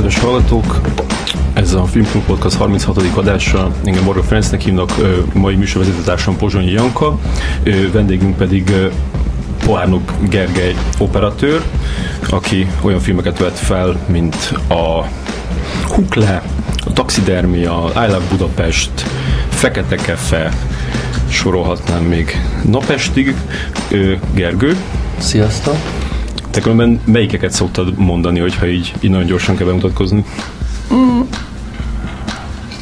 Kedves hallgatók! Ez a Filmklub Podcast 36. adása. Engem Morgan Ferencnek hívnak, mai műsorvezetőtársam Pozsonyi Janka, vendégünk pedig Poárnok Gergely operatőr, aki olyan filmeket vett fel, mint a Hukle, a Taxidermia, I Love Budapest, Fekete Kefe, sorolhatnám még napestig. Gergő. Sziasztok! Te különben melyikeket szoktad mondani, hogyha így, így nagyon gyorsan kell bemutatkozni? Mm.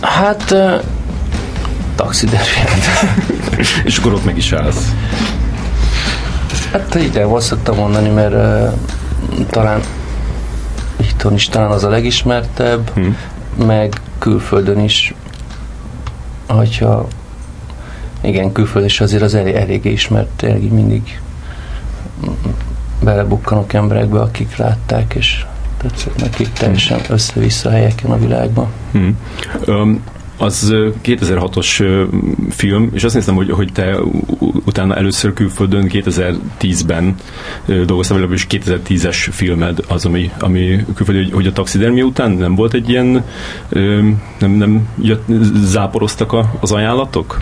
Hát uh, taxidermiát. És akkor ott meg is állsz. Hát igen, azt szoktam mondani, mert uh, talán itthon is talán az a legismertebb, hmm. meg külföldön is, hogyha igen, külföldön is azért az elég, elég ismert, elég mindig belebukkanok emberekbe, akik látták, és tetszett nekik teljesen össze-vissza helyeken a világban. Hmm. Um, az 2006-os film, és azt néztem, hogy, hogy te utána először külföldön 2010-ben dolgoztál vele, és 2010-es filmed az, ami, ami külföldön, hogy, hogy a taxidermia után nem volt egy ilyen, nem, nem jött, záporoztak a, az ajánlatok?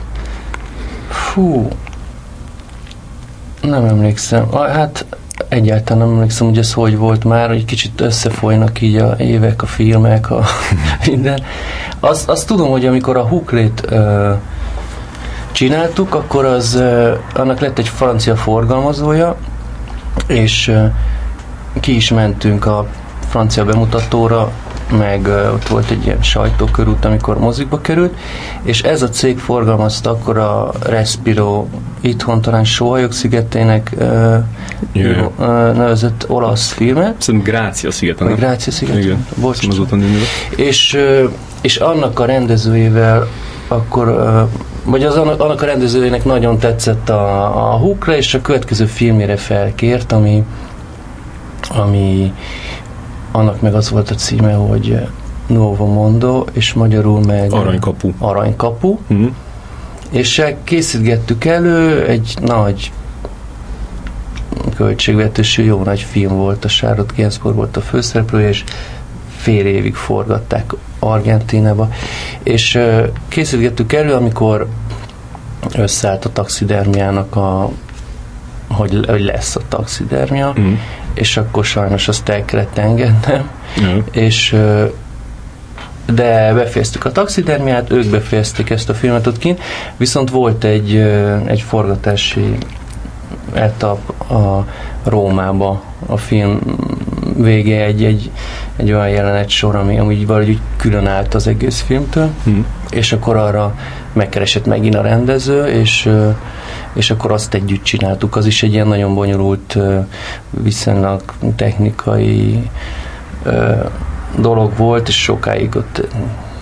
Fú, nem emlékszem. Hát egyáltalán nem emlékszem, hogy ez hogy volt már, hogy kicsit összefolynak így a évek, a filmek, a minden. Azt, azt tudom, hogy amikor a Huklét uh, csináltuk, akkor az, uh, annak lett egy francia forgalmazója, és uh, ki is mentünk a francia bemutatóra, meg ott volt egy ilyen sajtókörút, amikor mozikba került, és ez a cég forgalmazta akkor a Respiro itthon talán Sohajok szigetének uh, uh, nevezett olasz filmet. Szerintem Grácia szigeten. Grácia szigeten. Igen. Bocs. És, uh, és annak a rendezőjével akkor uh, vagy az annak, a rendezőjének nagyon tetszett a, a hukra, és a következő filmére felkért, ami ami annak meg az volt a címe, hogy Novo Mondo, és magyarul meg Aranykapu. Aranykapu. Mm. És készítgettük elő, egy nagy költségvetésű, jó nagy film volt, a Charlotte Gainsbourg volt a főszereplő, és fél évig forgatták Argentinába. És készítgettük elő, amikor összeállt a taxidermiának a hogy, hogy lesz a taxidermia, mm és akkor sajnos azt el kellett engednem, mm. és de befejeztük a taxidermiát, ők befejezték ezt a filmet kint, viszont volt egy, egy forgatási etap a Rómába a film vége egy, egy, egy olyan jelenet sor, ami amúgy valahogy külön állt az egész filmtől, mm. és akkor arra megkeresett megint a rendező, és és akkor azt együtt csináltuk. Az is egy ilyen nagyon bonyolult, viszonylag technikai dolog volt, és sokáig ott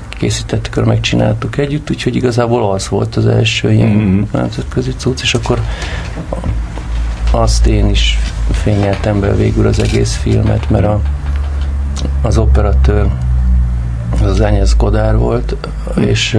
készítettük, megcsináltuk együtt, úgyhogy igazából az volt az első ilyen mm-hmm. nemzetközi cucc, és akkor azt én is fényeltem be végül az egész filmet, mert a, az operatőr az az Ányez Godár volt, mm. és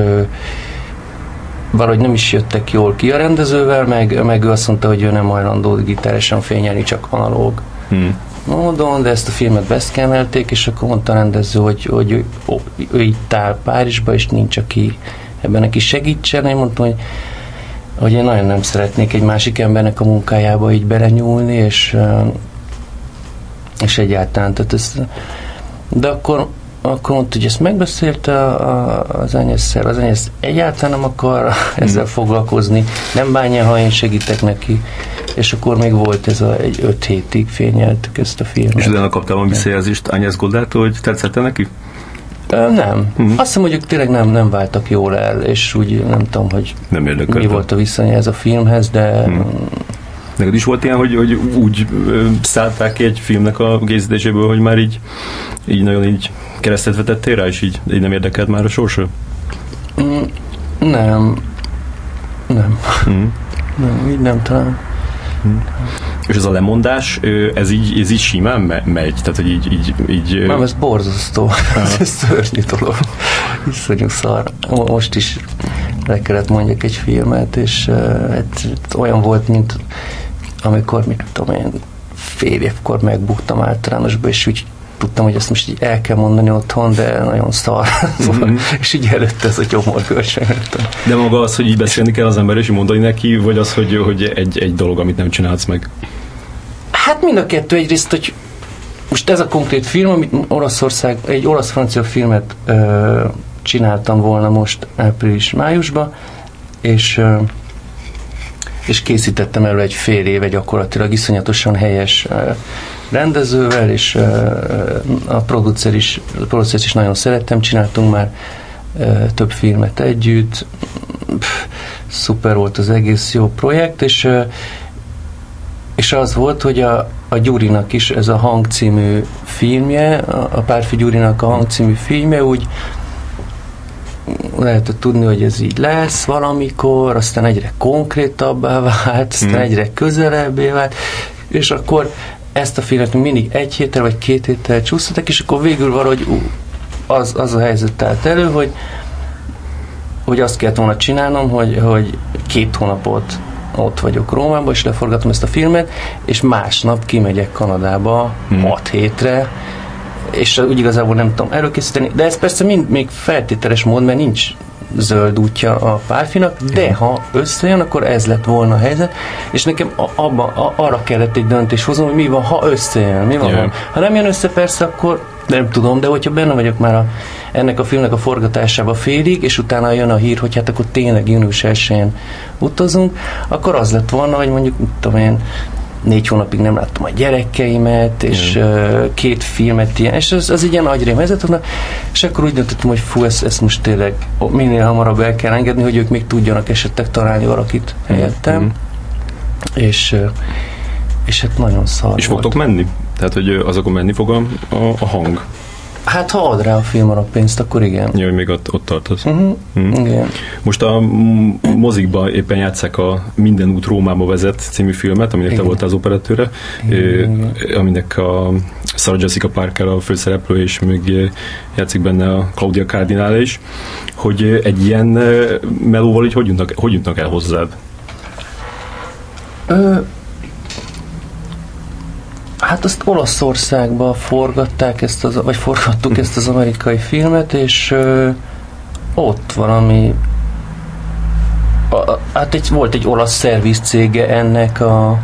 valahogy nem is jöttek jól ki a rendezővel, meg, meg ő azt mondta, hogy ő nem hajlandó digitálisan fényelni, csak analóg. Hmm. módon, de ezt a filmet beszkemelték, és akkor mondta a rendező, hogy, hogy ő, ő, ő itt áll Párizsba, és nincs, aki ebben neki segítsen. Én mondtam, hogy, hogy én nagyon nem szeretnék egy másik embernek a munkájába így belenyúlni, és, és egyáltalán, tehát ez, de akkor akkor mondta, hogy ezt megbeszélte a, a, az enyészszer. Az enyész egyáltalán nem akar ezzel hmm. foglalkozni, nem bánja, ha én segítek neki. És akkor még volt ez a, egy öt hétig fényeltük ezt a filmet. És utána kaptál valami visszajelzést Ányász Goldától, hogy tetszette neki? Nem. Uh-huh. Azt hiszem, hogy ők tényleg nem, nem váltak jól el, és úgy nem tudom, hogy nem mi volt a ez a filmhez, de uh-huh. Neked is volt ilyen, hogy, hogy úgy szállták ki egy filmnek a készítéséből, hogy már így, így nagyon így keresztet vetettél rá, és így, így nem érdekelt már a sorsa? Mm, nem. Nem. Mm. Nem, így nem talán. Mm. És ez a lemondás, ez így, ez így simán megy? Tehát, hogy így... így, így nem, ez borzasztó. ez szörnyű dolog. Iszonyú szar. Most is le kellett mondjak egy filmet, és ez olyan volt, mint amikor, mit tudom én, fél évkor megbuktam általánosba, és úgy tudtam, hogy ezt most így el kell mondani otthon, de nagyon szar mm-hmm. és így előtte ez a gyomorgörcsöm. De maga az, hogy így beszélni kell az ember, és mondani neki, vagy az, hogy, hogy egy, egy dolog, amit nem csinálsz meg? Hát mind a kettő egyrészt, hogy most ez a konkrét film, amit Olaszország, egy olasz-francia filmet ö, csináltam volna most április-májusban, és ö, és készítettem elő egy fél éve gyakorlatilag iszonyatosan helyes rendezővel, és a producer is, a producer is nagyon szerettem, csináltunk már több filmet együtt, szuper volt az egész jó projekt, és és az volt, hogy a, a Gyurinak is ez a Hang című filmje, a, Párfi Gyurinak a Hang című filmje úgy lehetett tudni, hogy ez így lesz valamikor, aztán egyre konkrétabbá vált, aztán mm. egyre közelebbé vált, és akkor ezt a filmet mindig egy héttel vagy két héttel csúsztatok, és akkor végül valahogy ú, az, az a helyzet állt elő, hogy hogy azt kellett volna csinálnom, hogy, hogy két hónapot ott vagyok Rómában, és leforgatom ezt a filmet, és másnap kimegyek Kanadába hmm. hat hétre, és úgy igazából nem tudom előkészíteni, de ez persze mind még feltételes mód, mert nincs zöld útja a párfinak, de ha összejön, akkor ez lett volna a helyzet, és nekem abba, a, arra kellett egy döntés hoznom, hogy mi van, ha összejön, mi van, yeah. ha nem jön össze, persze, akkor nem tudom, de hogyha benne vagyok már a, ennek a filmnek a forgatásába félig, és utána jön a hír, hogy hát akkor tényleg június 1 utazunk, akkor az lett volna, hogy mondjuk, tudom én, négy hónapig nem láttam a gyerekeimet, és uh, két filmet ilyen, és az, az egy ilyen agyrémezet, és akkor úgy döntöttem, hogy fú, ezt, ezt most tényleg minél hamarabb el kell engedni, hogy ők még tudjanak esetleg találni valakit helyettem, mm. és és hát nagyon szar És fogtok menni? Tehát, hogy azokon menni fog a, a, a hang? Hát ha ad rá a film a pénzt, akkor igen. Jó, hogy még ott, ott tartasz. Uh-huh. Uh-huh. Igen. Most a mozikba éppen játszák a Minden út Rómába vezet című filmet, aminek igen. te voltál az operatőre, igen. aminek a Sarah Jessica Parker a főszereplő, és még játszik benne a Claudia Cardinale is, hogy egy ilyen melóval így hogy jutnak, hogy jutnak el hozzád? Ö, Hát azt Olaszországban forgatták ezt az, vagy forgattuk ezt az amerikai filmet, és ö, ott valami a, hát egy, volt egy olasz szerviz cége ennek a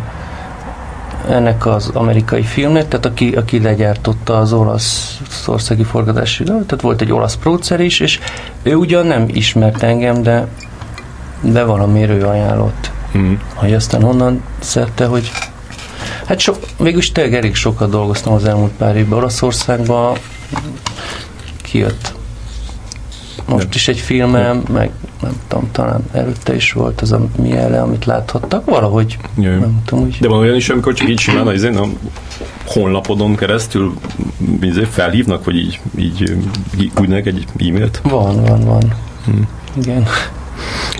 ennek az amerikai filmnek, tehát aki, aki legyártotta az olasz országi forgatási tehát volt egy olasz producer is, és ő ugyan nem ismert engem, de de valamiért ő ajánlott. Mm. Hogy aztán honnan szedte, hogy Hát so, végülis tényleg elég sokat dolgoztam az elmúlt pár évben. Olaszországban kijött most is egy filmem, meg nem tudom, talán előtte is volt az a miele, amit láthattak, valahogy Jaj. nem tudom úgy. De van olyan is, amikor csak így simán az a honlapodon keresztül izé felhívnak, vagy így, így küldnek egy e-mailt? Van, van, van. Hmm. Igen.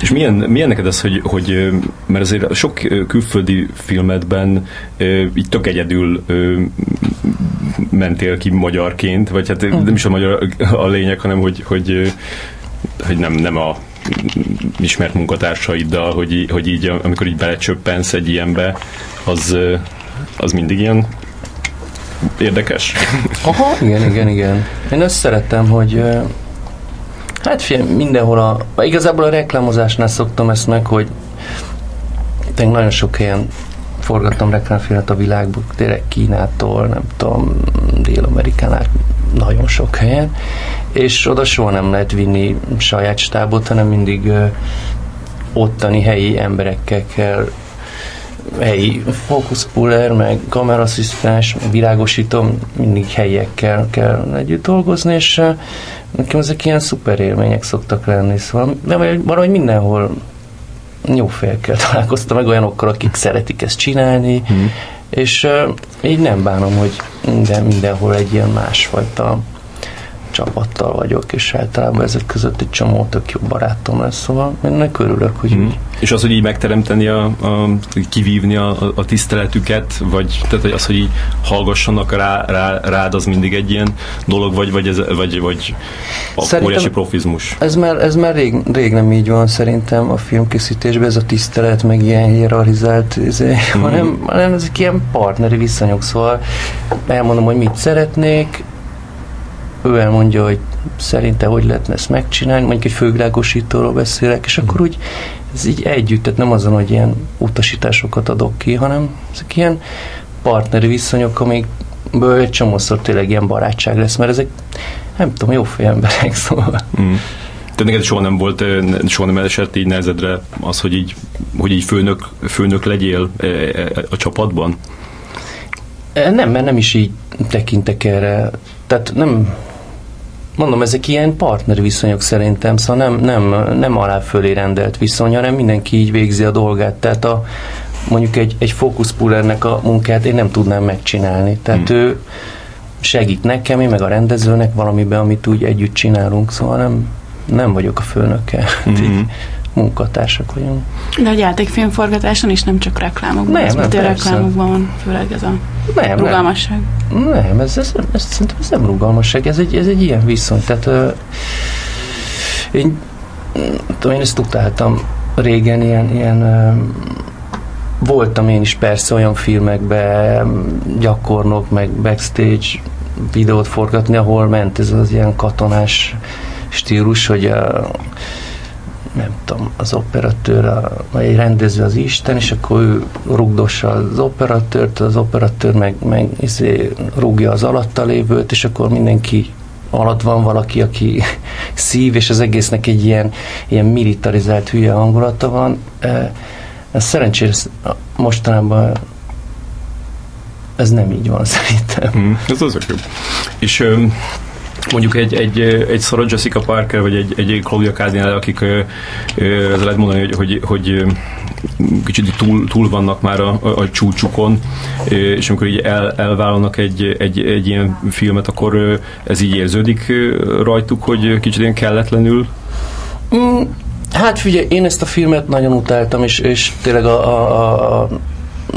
És milyen, milyen neked ez, hogy, hogy mert azért sok külföldi filmedben így tök egyedül mentél ki magyarként, vagy hát nem is a magyar a lényeg, hanem hogy, hogy, hogy nem, nem a ismert munkatársaiddal, hogy, hogy így, amikor így belecsöppensz egy ilyenbe, az, az mindig ilyen érdekes. Aha, igen, igen, igen. Én azt szeretem, hogy Hát figyelj, mindenhol a, igazából a reklámozásnál szoktam ezt meg, hogy tényleg nagyon sok helyen forgattam reklámfilmet a világban, tényleg Kínától, nem tudom, Dél-Amerikán át nagyon sok helyen, és oda soha nem lehet vinni saját stábot, hanem mindig ö, ottani helyi emberekkel kell helyi fókuszpuller, meg kamerasszisztens, virágosítom, mindig helyiekkel kell együtt dolgozni, és nekem ezek ilyen szuper élmények szoktak lenni, szóval de valahogy mindenhol jó félkel találkoztam meg olyanokkal, akik szeretik ezt csinálni, mm. és így nem bánom, hogy minden, mindenhol egy ilyen másfajta csapattal vagyok, és általában ezek között egy csomó tök jó barátom lesz, szóval ennek örülök, hogy mm. És az, hogy így megteremteni, a, a kivívni a, a tiszteletüket, vagy tehát hogy az, hogy így hallgassanak rá, rá, rád, az mindig egy ilyen dolog, vagy, vagy, ez, vagy, vagy a óriási profizmus? Ez már, ez már rég, rég nem így van szerintem a filmkészítésben, ez a tisztelet, meg ilyen hierarchizált, izé, mm. hanem, hanem ezek ilyen partneri viszonyok, szóval elmondom, hogy mit szeretnék, ő elmondja, hogy szerinte hogy lehetne ezt megcsinálni, mondjuk egy fővilágosítóról beszélek, és akkor úgy ez így együtt, tehát nem azon, hogy ilyen utasításokat adok ki, hanem ezek ilyen partneri viszonyok, amikből egy csomószor tényleg ilyen barátság lesz, mert ezek nem tudom, jó emberek, szóval. Mm. Tehát neked soha nem volt, soha nem esett így nehezedre az, hogy így, hogy így főnök, főnök legyél a csapatban? Nem, mert nem is így tekintek erre. Tehát nem, mondom, ezek ilyen partner viszonyok szerintem, szóval nem, nem, nem alá fölé rendelt viszony, hanem mindenki így végzi a dolgát. Tehát a, mondjuk egy, egy fókuszpullernek a munkát én nem tudnám megcsinálni. Tehát hmm. ő segít nekem, én meg a rendezőnek valamiben, amit úgy együtt csinálunk, szóval nem, nem vagyok a főnöke. Hmm munkatársak vagyunk. De a játékfilmforgatáson is nem csak reklámokban, nem, ez nem, a reklámokban van főleg ez a nem, rugalmasság. Nem, nem ez, ez, ez, szerintem ez nem rugalmasság, ez egy, ez egy ilyen viszony. Tehát uh, én, tudom, én ezt utáltam régen, ilyen, ilyen uh, voltam én is persze olyan filmekben gyakornok, meg backstage videót forgatni, ahol ment ez az ilyen katonás stílus, hogy uh, nem tudom, az operatőr, a, vagy egy rendező az Isten, és akkor ő rugdossa az operatőrt, az operatőr meg, meg izé, rúgja az alatta lévőt, és akkor mindenki alatt van valaki, aki szív, és az egésznek egy ilyen, ilyen militarizált hülye hangulata van. Ez szerencsére mostanában ez nem így van szerintem. Mm, ez az jó. És mondjuk egy, egy, egy Sarah Jessica Parker, vagy egy, egy Claudia Cardinal, akik ez lehet mondani, hogy, hogy, hogy kicsit túl, túl vannak már a, a, a csúcsukon, és amikor így el, elvállalnak egy, egy, egy ilyen filmet, akkor ez így érződik rajtuk, hogy kicsit ilyen kelletlenül? Mm, hát figyelj, én ezt a filmet nagyon utáltam, és, és tényleg a, a, a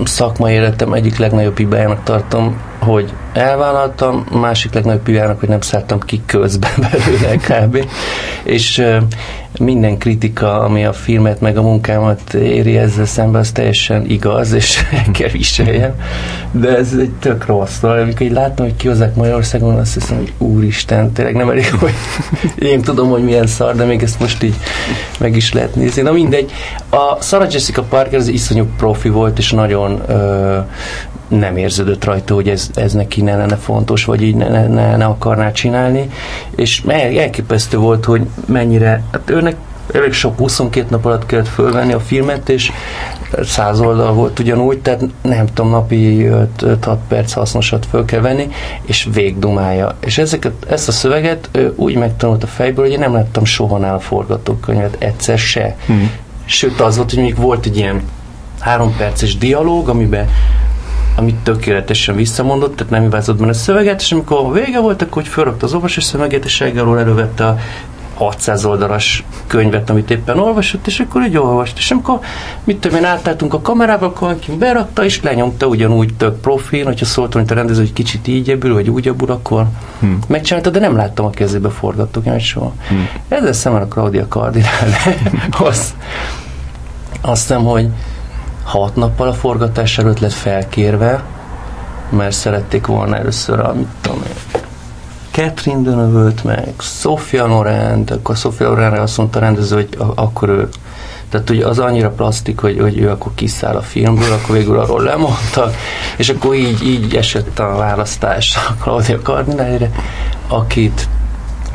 szakmai életem egyik legnagyobb hibájának tartom, hogy elvállaltam, másik legnagyobb hibájának, hogy nem szálltam ki közben belőle kb. És minden kritika, ami a filmet meg a munkámat éri ezzel szemben, az teljesen igaz, és el kell viseljem. De ez egy tök rossz. Amikor így látom, hogy kihozzák Magyarországon, azt hiszem, hogy úristen, tényleg nem elég, hogy én tudom, hogy milyen szar, de még ezt most így meg is lehet nézni. Na mindegy. A Sarah Jessica Parker az iszonyú profi volt, és nagyon ö, nem érződött rajta, hogy ez, ez neki ne lenne fontos, vagy így ne, ne, ne akarná csinálni, és elképesztő volt, hogy mennyire, hát őnek elég sok 22 nap alatt kellett fölvenni a filmet, és 100 oldal volt ugyanúgy, tehát nem tudom, napi 5-6 perc hasznosat föl kell venni, és végdumája. És ezeket, ezt a szöveget úgy megtanult a fejből, hogy én nem láttam soha nála forgatókönyvet, egyszer se. Hmm. Sőt, az volt, hogy még volt egy ilyen három perces dialóg, amiben amit tökéletesen visszamondott, tehát nem hibázott benne a szöveget, és amikor vége volt, akkor hogy felrakta az olvasó szöveget, és reggelről elővette a 600 oldalas könyvet, amit éppen olvasott, és akkor így olvast. És amikor, mit tudom én, átálltunk a kamerával, akkor berakta, és lenyomta ugyanúgy tök profil, hogyha szólt hogy a rendező, hogy kicsit így ebből, vagy úgy ebből, akkor hmm. megcsinálta, de nem láttam a kezébe forgatókönyvet soha. Hmm. Ezzel szemben a Claudia Cardinal, az, azt hiszem, hogy hat nappal a forgatás előtt lett felkérve, mert szerették volna először a, mit tudom én, Catherine deneuve meg Sofia Loren, akkor Sofia Lorenre azt mondta a rendező, hogy akkor ő tehát hogy az annyira plastik, hogy, hogy ő akkor kiszáll a filmből, akkor végül arról lemondtak, és akkor így, így esett a választás a Claudia Cardinalire, akit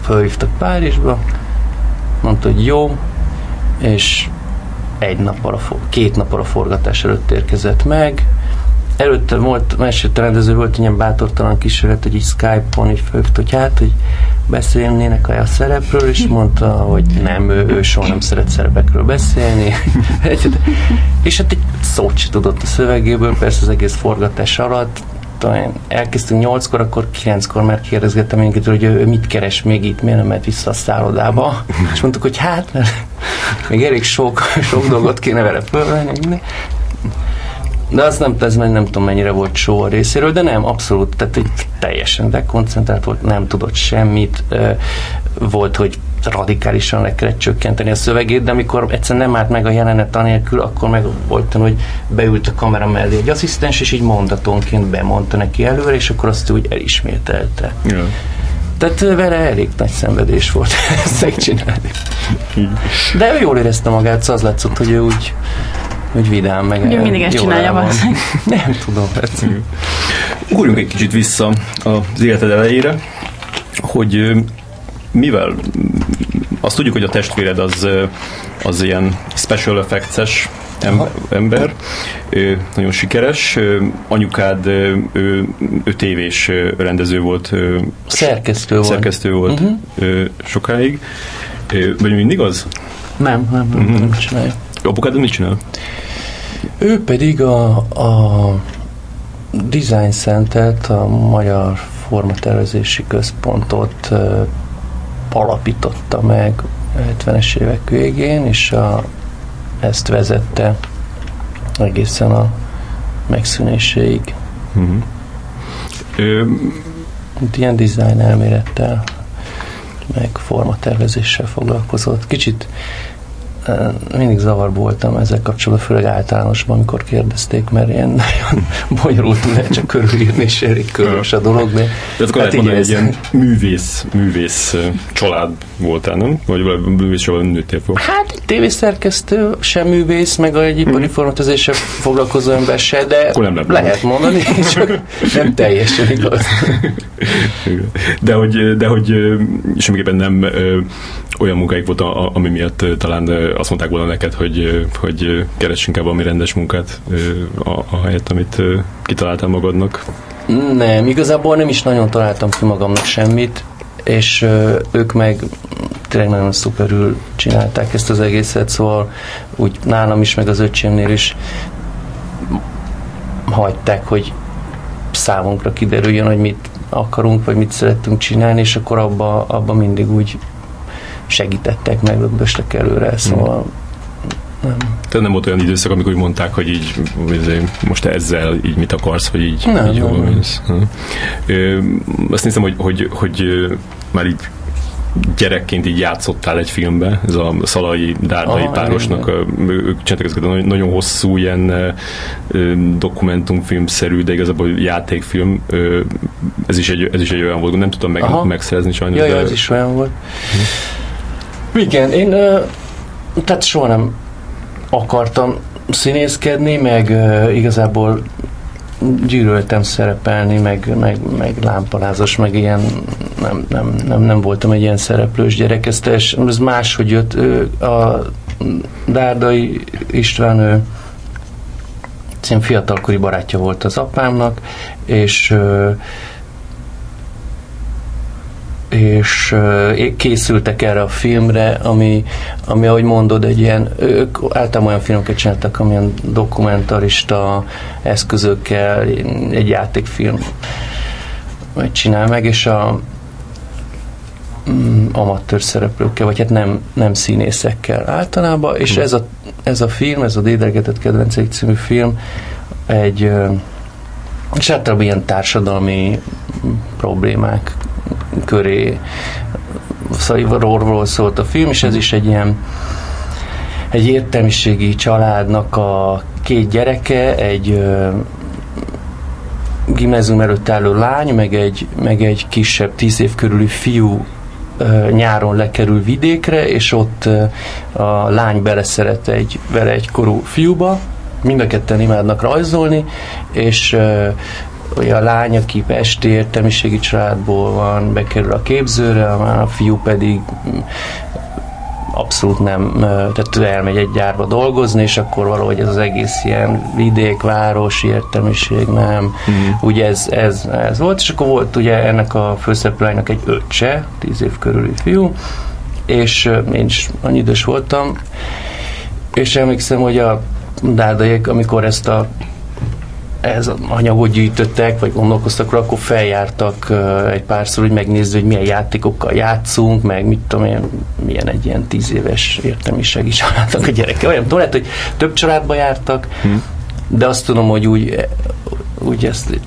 felhívtak Párizsba, mondta, hogy jó, és egy nappal a, két nappal a forgatás előtt érkezett meg. Előtte volt, mesélt a rendező volt egy ilyen bátortalan kísérlet, hogy így Skype-on így fölhívt, hogy hát, hogy beszélnének a szerepről, és mondta, hogy nem, ő, ő soha nem szeret szerepekről beszélni. és hát egy szót sem tudott a szövegéből, persze az egész forgatás alatt, tudom én, elkezdtünk nyolckor, akkor kilenckor már kérdezgettem minket, hogy ő mit keres még itt, miért nem mehet vissza a szállodába. És mondtuk, hogy hát, mert még elég sok, sok dolgot kéne vele fölvenni. De az nem, ez nem tudom mennyire volt show a részéről, de nem, abszolút, tehát egy teljesen dekoncentrált volt, nem tudott semmit, volt, hogy radikálisan le kellett csökkenteni a szövegét, de amikor egyszer nem állt meg a jelenet anélkül, akkor meg volt, hogy beült a kamera mellé egy asszisztens, és így mondatonként bemondta neki előre, és akkor azt úgy elismételte. Yeah. Tehát vele elég nagy szenvedés volt ezt megcsinálni. De ő jól érezte magát, szóval az látszott, hogy ő úgy hogy vidám, meg Ugye mindig ezt csinálja valószínűleg. Nem tudom. Hát. Ugorjunk egy kicsit vissza az életed elejére, hogy mivel azt tudjuk, hogy a testvéred az, az ilyen special effects-es ember, ő nagyon sikeres. Anyukád ő, ő tévés rendező volt. Szerkesztő volt. Szerkesztő volt uh-huh. sokáig. Vagy mindig az? Nem, nem, nem, uh-huh. nem csinálja. Apukád mit csinál? Ő pedig a, a Design Center-t, a Magyar Formatervezési Központot alapította meg 70-es évek végén, és a, ezt vezette egészen a megszűnéséig. Ö... Ilyen design elmélettel, meg formatervezéssel foglalkozott. Kicsit mindig zavarba voltam ezzel kapcsolatban, főleg általánosban, amikor kérdezték, mert ilyen nagyon bonyolult lehet csak körülírni, és elég körülös a dolog. De, de akkor hát lehet mondani, egy ilyen művész, művész család voltál, nem? Vagy művész család nőttél fel? Hát egy tévészerkesztő, sem művész, meg egy ipari hmm. formatozéssel foglalkozó ember se, de nem lehet mondani, csak nem teljesen igaz. De hogy, de hogy semmiképpen nem olyan munkáik volt, ami miatt talán azt mondták volna neked, hogy, hogy keres inkább valami rendes munkát a, a helyet, amit kitaláltál magadnak? Nem, igazából nem is nagyon találtam ki magamnak semmit, és ők meg tényleg nagyon szuperül csinálták ezt az egészet, szóval úgy nálam is, meg az öcsémnél is hagyták, hogy számunkra kiderüljön, hogy mit akarunk, vagy mit szerettünk csinálni, és akkor abba, abba mindig úgy segítettek, meg löböstek előre, szóval nem. Tehát nem volt olyan időszak, amikor úgy mondták, hogy így most ezzel így mit akarsz, hogy így, nem, így jól nem. Nem. Azt hiszem, hogy, hogy, hogy már így gyerekként így játszottál egy filmbe, ez a Szalai Dárdai Aha, párosnak, a, ők csináltak ezeket nagyon hosszú ilyen dokumentumfilmszerű, de igazából játékfilm, ez is egy, ez is egy olyan volt, nem tudtam meg, megszerezni sajnos. Jaj, de... ez is olyan volt. Hm. Igen, én tehát soha nem akartam színészkedni, meg igazából gyűlöltem szerepelni, meg, meg, meg lámpalázos, meg ilyen nem, nem, nem, nem voltam egy ilyen szereplős gyerek, ez, teljes, ez máshogy jött. A Dárdai István, ő fiatalkori barátja volt az apámnak, és és készültek erre a filmre, ami, ami ahogy mondod, egy ilyen, ők általában olyan filmeket csináltak, amilyen dokumentarista eszközökkel, egy játékfilm csinál meg, és a mm, amatőr szereplőkkel, vagy hát nem, nem színészekkel általában, és hmm. ez a, ez a film, ez a Dédelgetett Kedvenceik című film egy és általában ilyen társadalmi problémák köré. Szóval szólt a film, és ez is egy ilyen egy értelmiségi családnak a két gyereke, egy ö, gimnázium előtt álló lány, meg egy, meg egy kisebb, tíz év körüli fiú ö, nyáron lekerül vidékre, és ott ö, a lány beleszeret egy, vele egy korú fiúba, mind a ketten imádnak rajzolni, és a lány, aki pesti értelmiségi családból van, bekerül a képzőre, a fiú pedig mm, abszolút nem, tehát elmegy egy gyárba dolgozni, és akkor valahogy ez az egész ilyen vidék, város, értelmiség nem. Mm. Ugye ez, ez, ez volt, és akkor volt ugye ennek a főszereplőnek egy öccse, tíz év körüli fiú, és én is annyi idős voltam, és emlékszem, hogy a dárdaiek, amikor ezt a ez anyagot gyűjtöttek, vagy gondolkoztak rá, akkor feljártak egy párszor, hogy megnézni, hogy milyen játékokkal játszunk, meg mit tudom én, milyen egy ilyen tíz éves értelmiségi családnak a gyereke. Olyan tudom, lehet, hogy több családba jártak, hmm. de azt tudom, hogy úgy, úgy ezt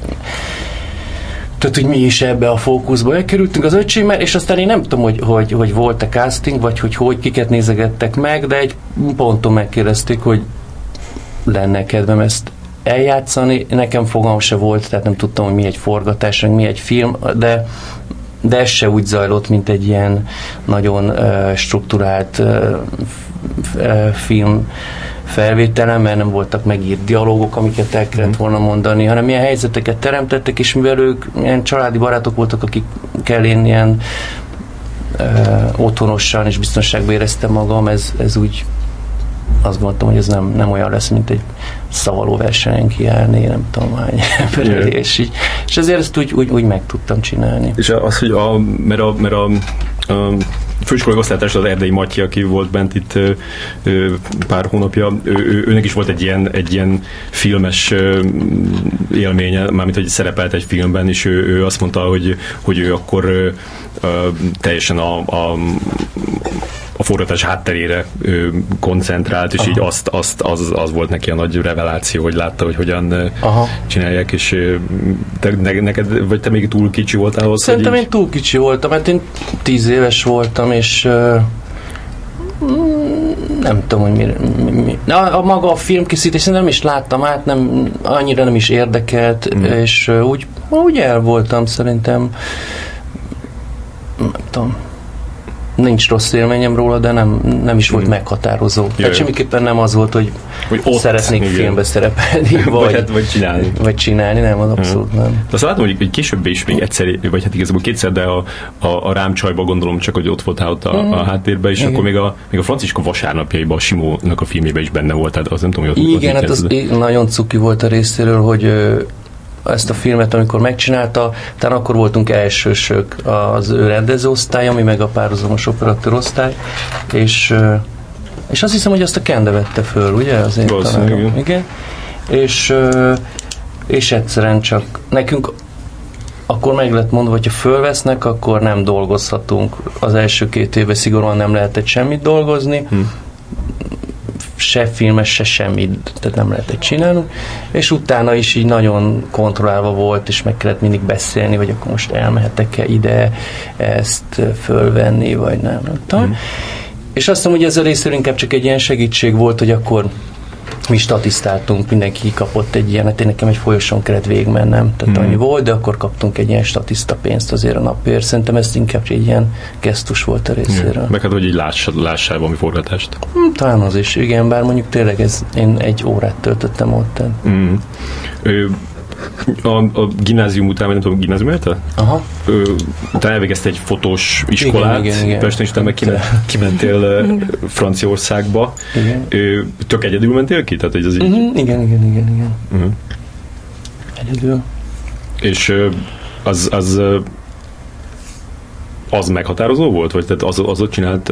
tehát, hogy mi is ebbe a fókuszba elkerültünk az öcsémmel, és aztán én nem tudom, hogy, hogy, hogy volt-e casting, vagy hogy, hogy kiket nézegettek meg, de egy ponton megkérdezték, hogy lenne kedvem ezt eljátszani. Nekem fogam se volt, tehát nem tudtam, hogy mi egy forgatás, meg mi egy film, de de ez se úgy zajlott, mint egy ilyen nagyon uh, strukturált uh, uh, film felvételen, mert nem voltak megírt dialógok, amiket el kellett volna mondani, hanem ilyen helyzeteket teremtettek, és mivel ők ilyen családi barátok voltak, akikkel én ilyen ö, otthonosan és biztonságban éreztem magam, ez, ez úgy azt gondoltam, hogy ez nem, nem olyan lesz, mint egy szavaló versenyen kiállni, nem tudom hány ember és, így, és ezért ezt úgy, úgy, úgy meg tudtam csinálni. És az, hogy a, mert a, mert a, a főiskolai osztálytárs az Erdei Matyi, aki volt bent itt ö, ö, pár hónapja, ő, ő, őnek is volt egy ilyen, egy ilyen filmes ö, élménye, mármint hogy szerepelt egy filmben, és ő, ő azt mondta, hogy, hogy ő akkor ö, ö, teljesen a, a a forgatás hátterére ö, koncentrált, és Aha. így azt, azt az, az volt neki a nagy reveláció, hogy látta, hogy hogyan Aha. csinálják, és te, ne, neked, vagy te még túl kicsi voltál ahhoz? Szerintem így... én túl kicsi voltam, mert én tíz éves voltam, és uh, nem tudom, hogy mi, mi, mi. A, a maga a filmkészítés nem is láttam át, nem, annyira nem is érdekelt, mm. és úgy, úgy el voltam szerintem nem tudom nincs rossz élményem róla, de nem, nem is volt mm. meghatározó. Jaj. Tehát semmiképpen nem az volt, hogy, hogy ott, szeretnék igen. filmbe szerepelni, vagy, vagy, hát, vagy csinálni. Vagy csinálni, nem, az abszolút mm. nem. De azt látom, hogy, később is még egyszer, vagy hát igazából kétszer, de a, a, a rámcsajba gondolom csak, hogy ott voltál ott a, mm. a háttérben, és igen. akkor még a, még a Franciska vasárnapjaiban a Simónak a filmében is benne volt, tehát az nem tudom, hogy ott Igen, ott hát az nagyon cuki volt a részéről, hogy ezt a filmet, amikor megcsinálta, tehát akkor voltunk elsősök az ő rendezőosztály, ami meg a párhuzamos operatőrosztály, és, és azt hiszem, hogy azt a Kende vette föl, ugye? Az én igen. igen. És, és egyszerűen csak nekünk akkor meg lett mondva, hogy ha fölvesznek, akkor nem dolgozhatunk. Az első két évben szigorúan nem lehetett semmit dolgozni. Hm se filmes, se semmit, tehát nem lehetett csinálni, és utána is így nagyon kontrollálva volt, és meg kellett mindig beszélni, hogy akkor most elmehetek-e ide ezt fölvenni, vagy nem, nem tudom. Mm. És azt mondom, hogy ez a részéről inkább csak egy ilyen segítség volt, hogy akkor mi statisztáltunk, mindenki kapott egy ilyen, hát én nekem egy folyosón kellett végigmennem, tehát hmm. annyi volt, de akkor kaptunk egy ilyen statiszta pénzt azért a napért. Szerintem ez inkább egy ilyen gesztus volt a részéről. Hmm. Meg hát, hogy így lássál, lássál valami forgatást. Hmm, talán az is, igen, bár mondjuk tényleg ez, én egy órát töltöttem ott. Hmm. Ő, a, a gimnázium után, vagy nem tudom, gimnázium érte? Aha. Ö, utána elvégezte egy fotós iskolát, igen, igen, igen. Pesten, és utána meg kiment, kimentél Franciaországba. Igen. Ö, tök egyedül mentél ki? Tehát, ez így... Uh-huh, igen, igen, igen, igen. Uh-huh. Egyedül. És az, az az meghatározó volt? Vagy tehát az, az ott csinált,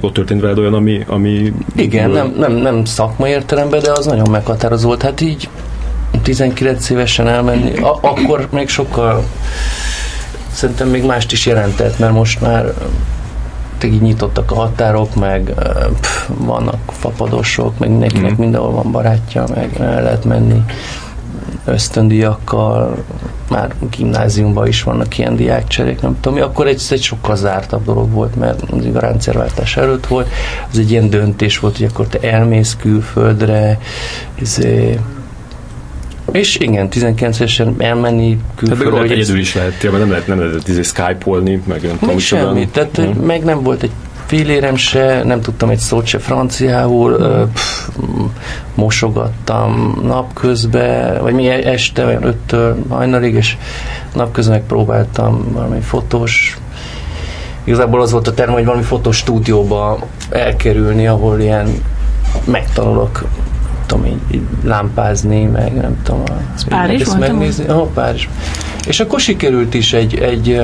ott történt veled olyan, ami... ami Igen, nem, nem, nem szakmai értelemben, de az nagyon meghatározó volt. Hát így 19 évesen elmenni, a- akkor még sokkal szerintem még mást is jelentett, mert most már így nyitottak a határok, meg pff, vannak fapadosok, meg mindenkinek mm. mindenhol van barátja, meg el lehet menni ösztöndiakkal, már gimnáziumban is vannak ilyen diákcserék, nem tudom, akkor egy, egy sokkal zártabb dolog volt, mert a rendszerváltás előtt volt, az egy ilyen döntés volt, hogy akkor te elmész külföldre, izé, és igen, 19-esen elmenni külföldre. Tehát egyedül is lehet, mert nem lehet, nem lehet izé Skype-olni, meg nem tudom, semmit, tehát hmm. meg nem volt egy félérem se, nem tudtam egy szót se franciául, hmm. pff, mosogattam napközben, vagy mi este, olyan öttől hajnalig, és napközben megpróbáltam valami fotós igazából az volt a term, hogy valami fotostúdióba elkerülni, ahol ilyen megtanulok tudom így, így lámpázni, meg nem tudom. Ez Párizs volt? megnézni. Ah, Párizs. És akkor sikerült is egy, egy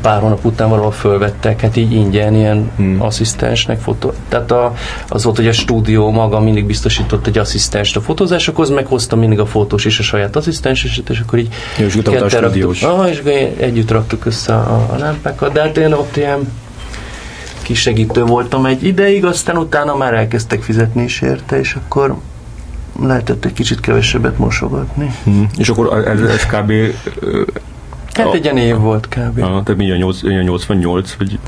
pár hónap után valahol fölvettek, hát így ingyen ilyen hmm. asszisztensnek fotó. Tehát a, az volt, hogy a stúdió maga mindig biztosított egy asszisztenst a fotózásokhoz, meghozta mindig a fotós és a saját asszisztenseset, és akkor így Jó, és raktuk, ah, és együtt raktuk össze a, a lámpákat, de hát én ott ilyen kisegítő voltam egy ideig, aztán utána már elkezdtek fizetni is érte, és akkor lehetett egy kicsit kevesebbet mosogatni. Hmm. És akkor ez, ez kb. Hát egy ilyen év volt kb. Ah, tehát mi a 88? Vagy?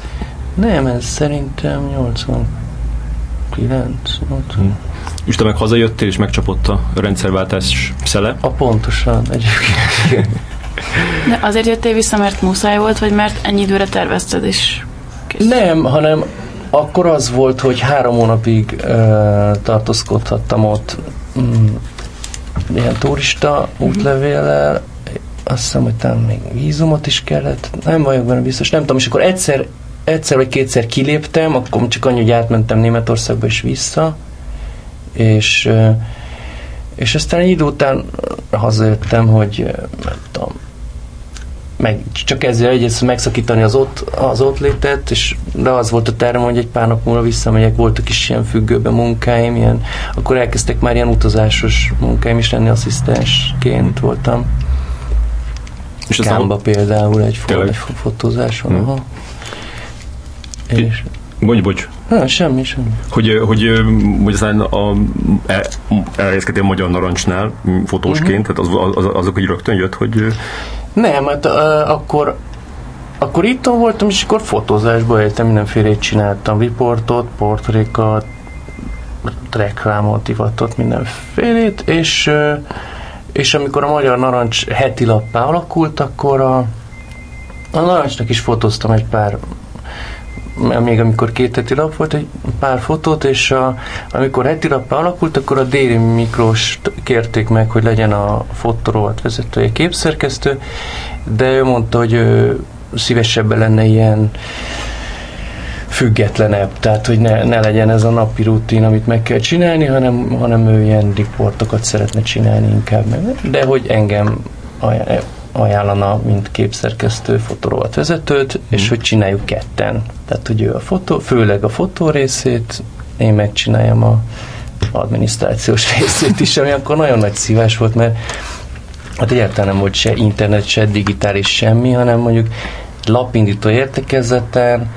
Nem, ez szerintem 89, 80. Hmm. És te meg hazajöttél, és megcsapott a rendszerváltás szele? A pontosan, egyébként. De azért jöttél vissza, mert muszáj volt, vagy mert ennyi időre tervezted, és kész? Nem, hanem akkor az volt, hogy három hónapig uh, tartózkodhattam ott ilyen turista útlevéllel, azt hiszem, hogy talán még vízumot is kellett, nem vagyok benne biztos, nem tudom, és akkor egyszer, egyszer vagy kétszer kiléptem, akkor csak annyi, hogy átmentem Németországba és vissza, és, és aztán egy idő után hazajöttem, hogy nem tudom, meg csak ezzel egyrészt megszakítani az ott, az ott létet, és de az volt a tervem, hogy egy pár nap múlva visszamegyek, voltak is ilyen függőben munkáim, ilyen, akkor elkezdtek már ilyen utazásos munkáim is lenni, asszisztensként voltam. És Kámba például egy, fo- egy fotózáson. Hmm. Aha. És... Mondj, bocs. Ha, semmi, semmi. Hogy, hogy, hogy aztán a, el, elhelyezkedtél a Magyar Narancsnál fotósként, uh-huh. tehát az, az, azok, hogy rögtön jött, hogy... Nem, hát uh, akkor akkor itt voltam, és akkor fotózásba éltem, mindenfélét csináltam, riportot, portrékat, reklámot, ivatot, mindenfélét, és és amikor a Magyar Narancs heti lappá alakult, akkor a, a Narancsnak is fotóztam egy pár még amikor két heti lap volt, egy pár fotót, és a, amikor heti lappá alakult, akkor a Déri Miklós kérték meg, hogy legyen a fotorovat vezetője, képszerkesztő, de ő mondta, hogy ő szívesebben lenne ilyen függetlenebb, tehát hogy ne, ne legyen ez a napi rutin, amit meg kell csinálni, hanem, hanem ő ilyen riportokat szeretne csinálni inkább meg. De hogy engem ajánlana, mint képszerkesztő, fotorovat vezetőt, mm. és hogy csináljuk ketten. Tehát, hogy ő a fotó, főleg a fotó részét, én megcsináljam a adminisztrációs részét is, ami akkor nagyon nagy szívás volt, mert hát egyáltalán nem volt se internet, se digitális semmi, hanem mondjuk lapindító értekezeten,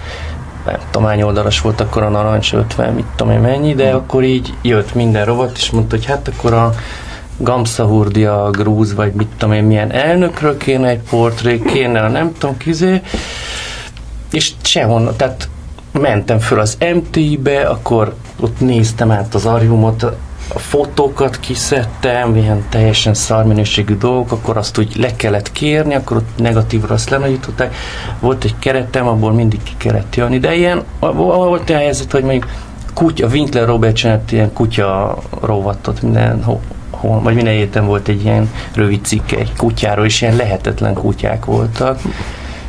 nem tudom, hány oldalas volt akkor a narancs, 50, mit tudom én mennyi, de mm. akkor így jött minden rovat, és mondta, hogy hát akkor a Gamsahurdia, Grúz, vagy mit tudom én, milyen elnökről kéne egy portré, kéne a nem tudom kizé, és sehonnan, tehát mentem föl az MT-be, akkor ott néztem át az arjumot, a fotókat kiszedtem, ilyen teljesen szarminőségű dolgok, akkor azt úgy le kellett kérni, akkor ott negatívra azt lenagyították. Volt egy keretem, abból mindig ki kellett jönni, de ilyen, volt olyan helyzet, hogy mondjuk kutya, Winkler Robert csinált ilyen kutya rovatot minden hol, vagy minden héten volt egy ilyen rövid cikke egy kutyáról, és ilyen lehetetlen kutyák voltak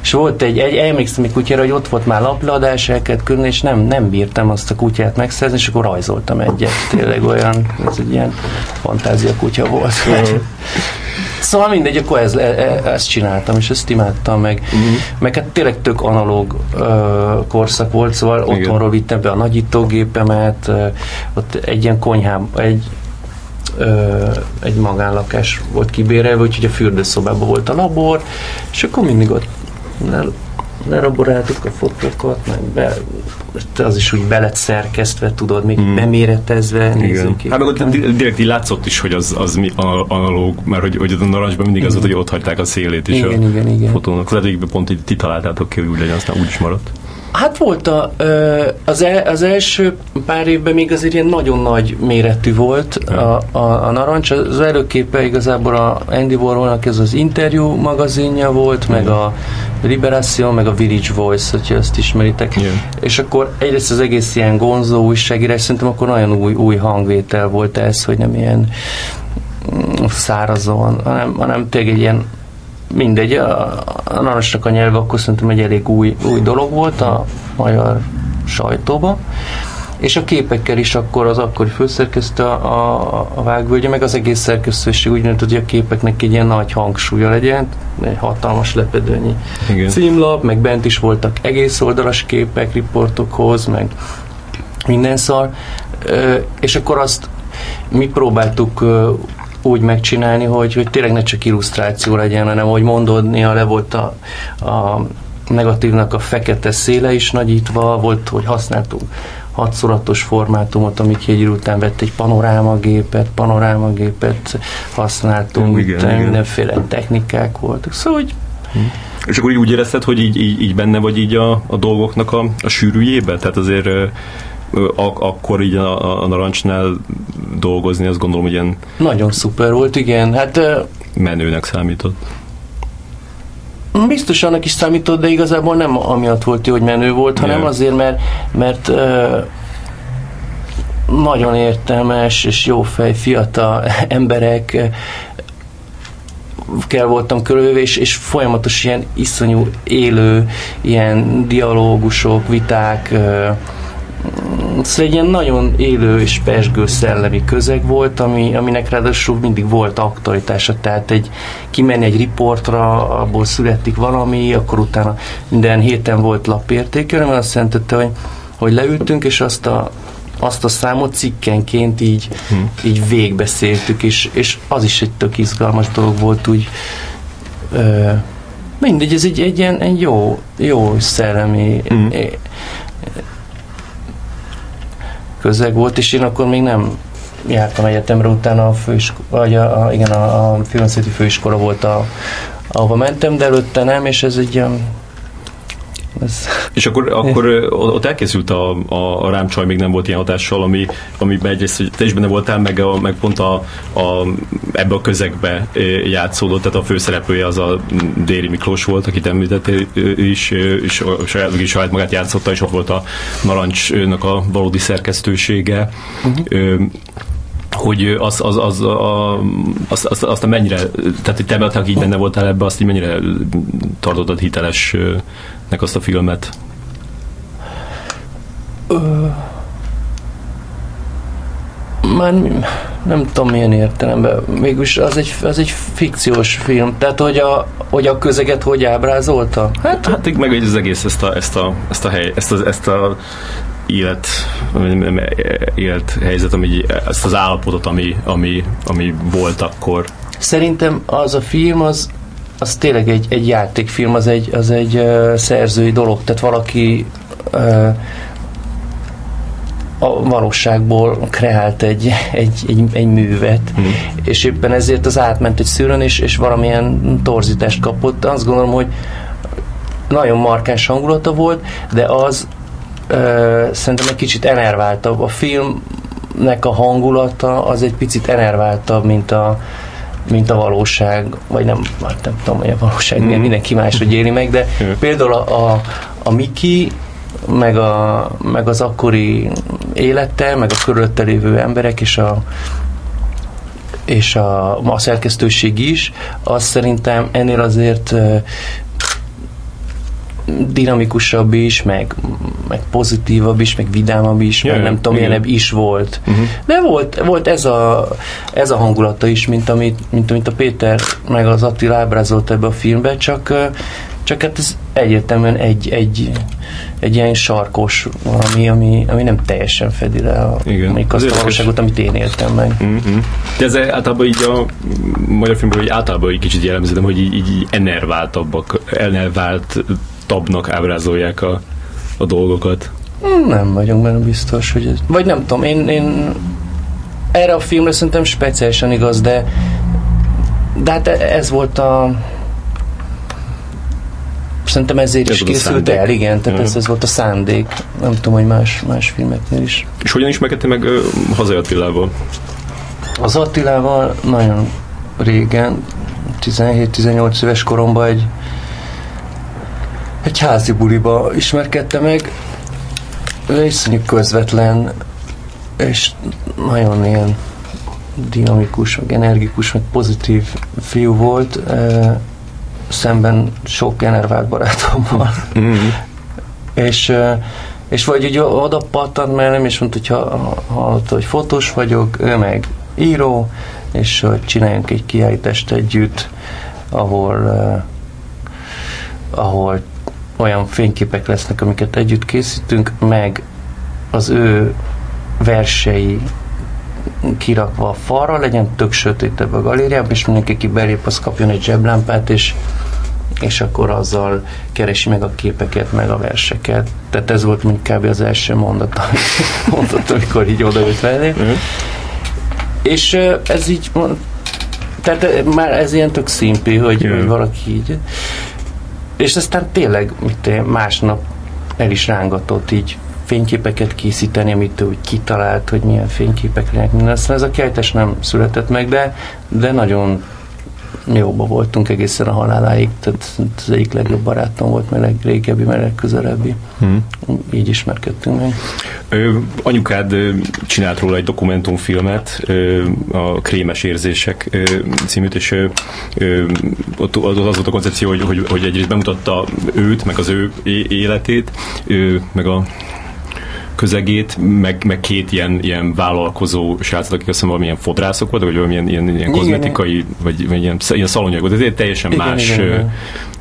és volt egy, egy emlékszem egy kutyára, hogy ott volt már lapladás, el kellett és nem, nem bírtam azt a kutyát megszerzni, és akkor rajzoltam egyet, tényleg olyan, ez egy ilyen fantázia kutya volt. Szóval mindegy, akkor ez, e, e, ezt csináltam, és ezt imádtam meg. Uh-huh. Meg hát tényleg tök analóg uh, korszak volt, szóval Igen. otthonról vittem be a nagyítógépemet, uh, ott egy ilyen konyhám, egy ö, egy magánlakás volt kibérelve, úgyhogy a fürdőszobában volt a labor, és akkor mindig ott leraboráltuk a fotókat, meg be, az is úgy be lett szerkesztve, tudod, még mm. beméretezve. Igen. Hát meg ott direkt így látszott is, hogy az, az mi analóg, mert hogy, hogy a narancsban mindig az volt, hogy ott hagyták a szélét is igen, a igen, igen. fotónak. Az eddig pont így ti találtátok ki, hogy úgy legyen, aztán úgy is maradt. Hát volt a, az, el, az első pár évben még azért ilyen nagyon nagy méretű volt a, a, a narancs. Az előképe igazából a Andy Warholnak ez az interjú magazinja volt, meg a Liberation, meg a Village Voice, hogyha ezt ismeritek. Yeah. És akkor egyrészt az egész ilyen gonzó újságírás, szerintem akkor nagyon új, új hangvétel volt ez, hogy nem ilyen mm, szárazon, hanem, hanem tényleg egy ilyen mindegy, a, a narancsnak a nyelve akkor szerintem egy elég új, új dolog volt a magyar sajtóban. és a képekkel is akkor az akkori főszerkesztő a, a, a vágvölgye, meg az egész szerkesztőség úgy döntött, hogy a képeknek egy ilyen nagy hangsúlya legyen, egy hatalmas lepedőnyi Igen. címlap, meg bent is voltak egész oldalas képek riportokhoz, meg minden szar, és akkor azt mi próbáltuk úgy megcsinálni, hogy, hogy tényleg ne csak illusztráció legyen, hanem hogy mondod, néha le volt a, a negatívnak a fekete széle is nagyítva, volt, hogy használtunk hatszoratos formátumot, amik egy után vett egy panorámagépet, panorámagépet használtunk, igen, igen. mindenféle technikák voltak. Szóval, hogy hm. és akkor így úgy érezted, hogy így, így, így benne vagy így a, a dolgoknak a, a sűrűjében? Tehát azért ak- akkor így a, a narancsnál dolgozni, azt gondolom, hogy ilyen... Nagyon szuper volt, igen. Hát, menőnek számított. Biztos annak is számított, de igazából nem amiatt volt jó, hogy menő volt, hanem yeah. azért, mert, mert uh, nagyon értelmes és jófej fiatal emberek kell voltam körülvéve, és, és folyamatos ilyen iszonyú élő, ilyen dialógusok, viták, uh, Szóval egy ilyen nagyon élő és pesgő szellemi közeg volt, ami, aminek ráadásul mindig volt aktualitása, tehát egy kimenni egy riportra, abból születik valami, akkor utána minden héten volt lapértékelő, mert azt jelentette, hogy, hogy leültünk, és azt a, azt a számot cikkenként így, hmm. így végbeszéltük, és, és az is egy tök izgalmas dolog volt úgy ö, mindegy, ez egy, egy ilyen egy jó, jó szellemi hmm közeg volt, és én akkor még nem jártam egyetemre, utána a főiskola, vagy a, a, igen, a, a főiskola volt, a, ahova mentem, de előtte nem, és ez egy ilyen ez... És akkor, akkor ott elkészült a, a, a rámcsaj, még nem volt ilyen hatással, ami, ami egyrészt, hogy te is benne voltál, meg, a, meg pont a, a, ebbe a közegbe játszódott, tehát a főszereplője az a Déri Miklós volt, akit említettél is, és a saját, is saját magát játszotta, és ott volt a Narancsnak a valódi szerkesztősége. Uh-huh hogy az, az, az, a, az, az, azt mennyire, tehát hogy te, aki így benne voltál ebbe, azt így mennyire tartottad hitelesnek azt a filmet? Ö, már nem tudom milyen értelemben, mégis az egy, az egy fikciós film, tehát hogy a, hogy a közeget hogy ábrázolta? Hát, hát meg az egész ezt a, ezt a, ezt a hely, ezt, a, ezt a élet, élet helyzet, ami, ezt az állapotot, ami, ami, ami volt akkor. Szerintem az a film, az, az tényleg egy, egy játékfilm, az egy, az egy uh, szerzői dolog, tehát valaki uh, a valóságból kreált egy, egy, egy, egy művet, mm. és éppen ezért az átment egy szűrön, és, és valamilyen torzítást kapott. Azt gondolom, hogy nagyon markáns hangulata volt, de az ö, szerintem egy kicsit enerváltabb. A filmnek a hangulata az egy picit enerváltabb, mint a, mint a valóság, vagy nem, hát nem tudom, hogy a valóság mm. mindenki máshogy éli meg, de például a, a, a Miki meg, a, meg az akkori élete, meg a körülötte lévő emberek és a, és a, a szerkesztőség is, az szerintem ennél azért dinamikusabb is, meg, meg pozitívabb is, meg vidámabb is, yeah, meg nem tudom, milyenebb is volt. Uh-huh. De volt, volt ez, a, ez a hangulata is, mint amit, mint amit a Péter meg az Attila ábrázolt ebbe a filmbe, csak, csak hát ez egyértelműen egy, egy, egy ilyen sarkos valami, ami, ami nem teljesen fedi le a, Igen. azt a valóságot, amit én éltem meg. Uh-huh. De ez általában így a magyar filmben, hogy általában egy kicsit jellemzem, hogy így, így enerváltabbak, enervált tabnak ábrázolják a, a dolgokat. Nem vagyok benne biztos, hogy ez... Vagy nem tudom, én, én erre a filmre szerintem speciálisan igaz, de de hát ez volt a szerintem ezért ez is készült el, igen, tehát ez, ez volt a szándék. Nem tudom, hogy más, más filmeknél is. És hogyan ismerkedte meg uh, Hazai Attilával? Az Attilával nagyon régen, 17-18 éves koromban egy egy házi buliba ismerkedte meg. Ő iszonyú közvetlen, és nagyon ilyen dinamikus, meg energikus, meg pozitív fiú volt, e, szemben sok genervált barátommal. Mm-hmm. és, e, és vagy ugye oda pattant mellem, és mondta, hogy ha, hallotta, hogy fotós vagyok, ő meg író, és hogy csináljunk egy kiállítást együtt, ahol ahol olyan fényképek lesznek, amiket együtt készítünk, meg az ő versei kirakva a falra, legyen tök sötétebb a galériában, és mindenki, aki belép, az kapjon egy zseblámpát, és és akkor azzal keresi meg a képeket, meg a verseket. Tehát ez volt mondjuk kb. az első mondat, amit mondott, amikor így jött felé. Uh-huh. És ez így, tehát már ez ilyen tök szimpi, hogy, hogy valaki így. És aztán tényleg mit másnap el is rángatott így fényképeket készíteni, amit ő úgy kitalált, hogy milyen fényképek legyenek. Aztán ez a kiállítás nem született meg, de, de nagyon jóba voltunk egészen a haláláig, tehát az egyik legjobb barátom volt, meg legrégebbi, meg legközelebbi. Hmm. Így ismerkedtünk meg. Ö, anyukád csinált róla egy dokumentumfilmet, ö, a Krémes érzések ö, címűt, és ö, ott az, az volt a koncepció, hogy, hogy, hogy egyrészt bemutatta őt, meg az ő életét, ö, meg a közegét, meg, meg két ilyen, ilyen vállalkozó srácot, akik azt hiszem valamilyen fodrászok voltak, vagy valamilyen ilyen, ilyen kozmetikai, vagy, vagy ilyen, ilyen szalonyak volt. Ez teljesen igen, más igen, igen.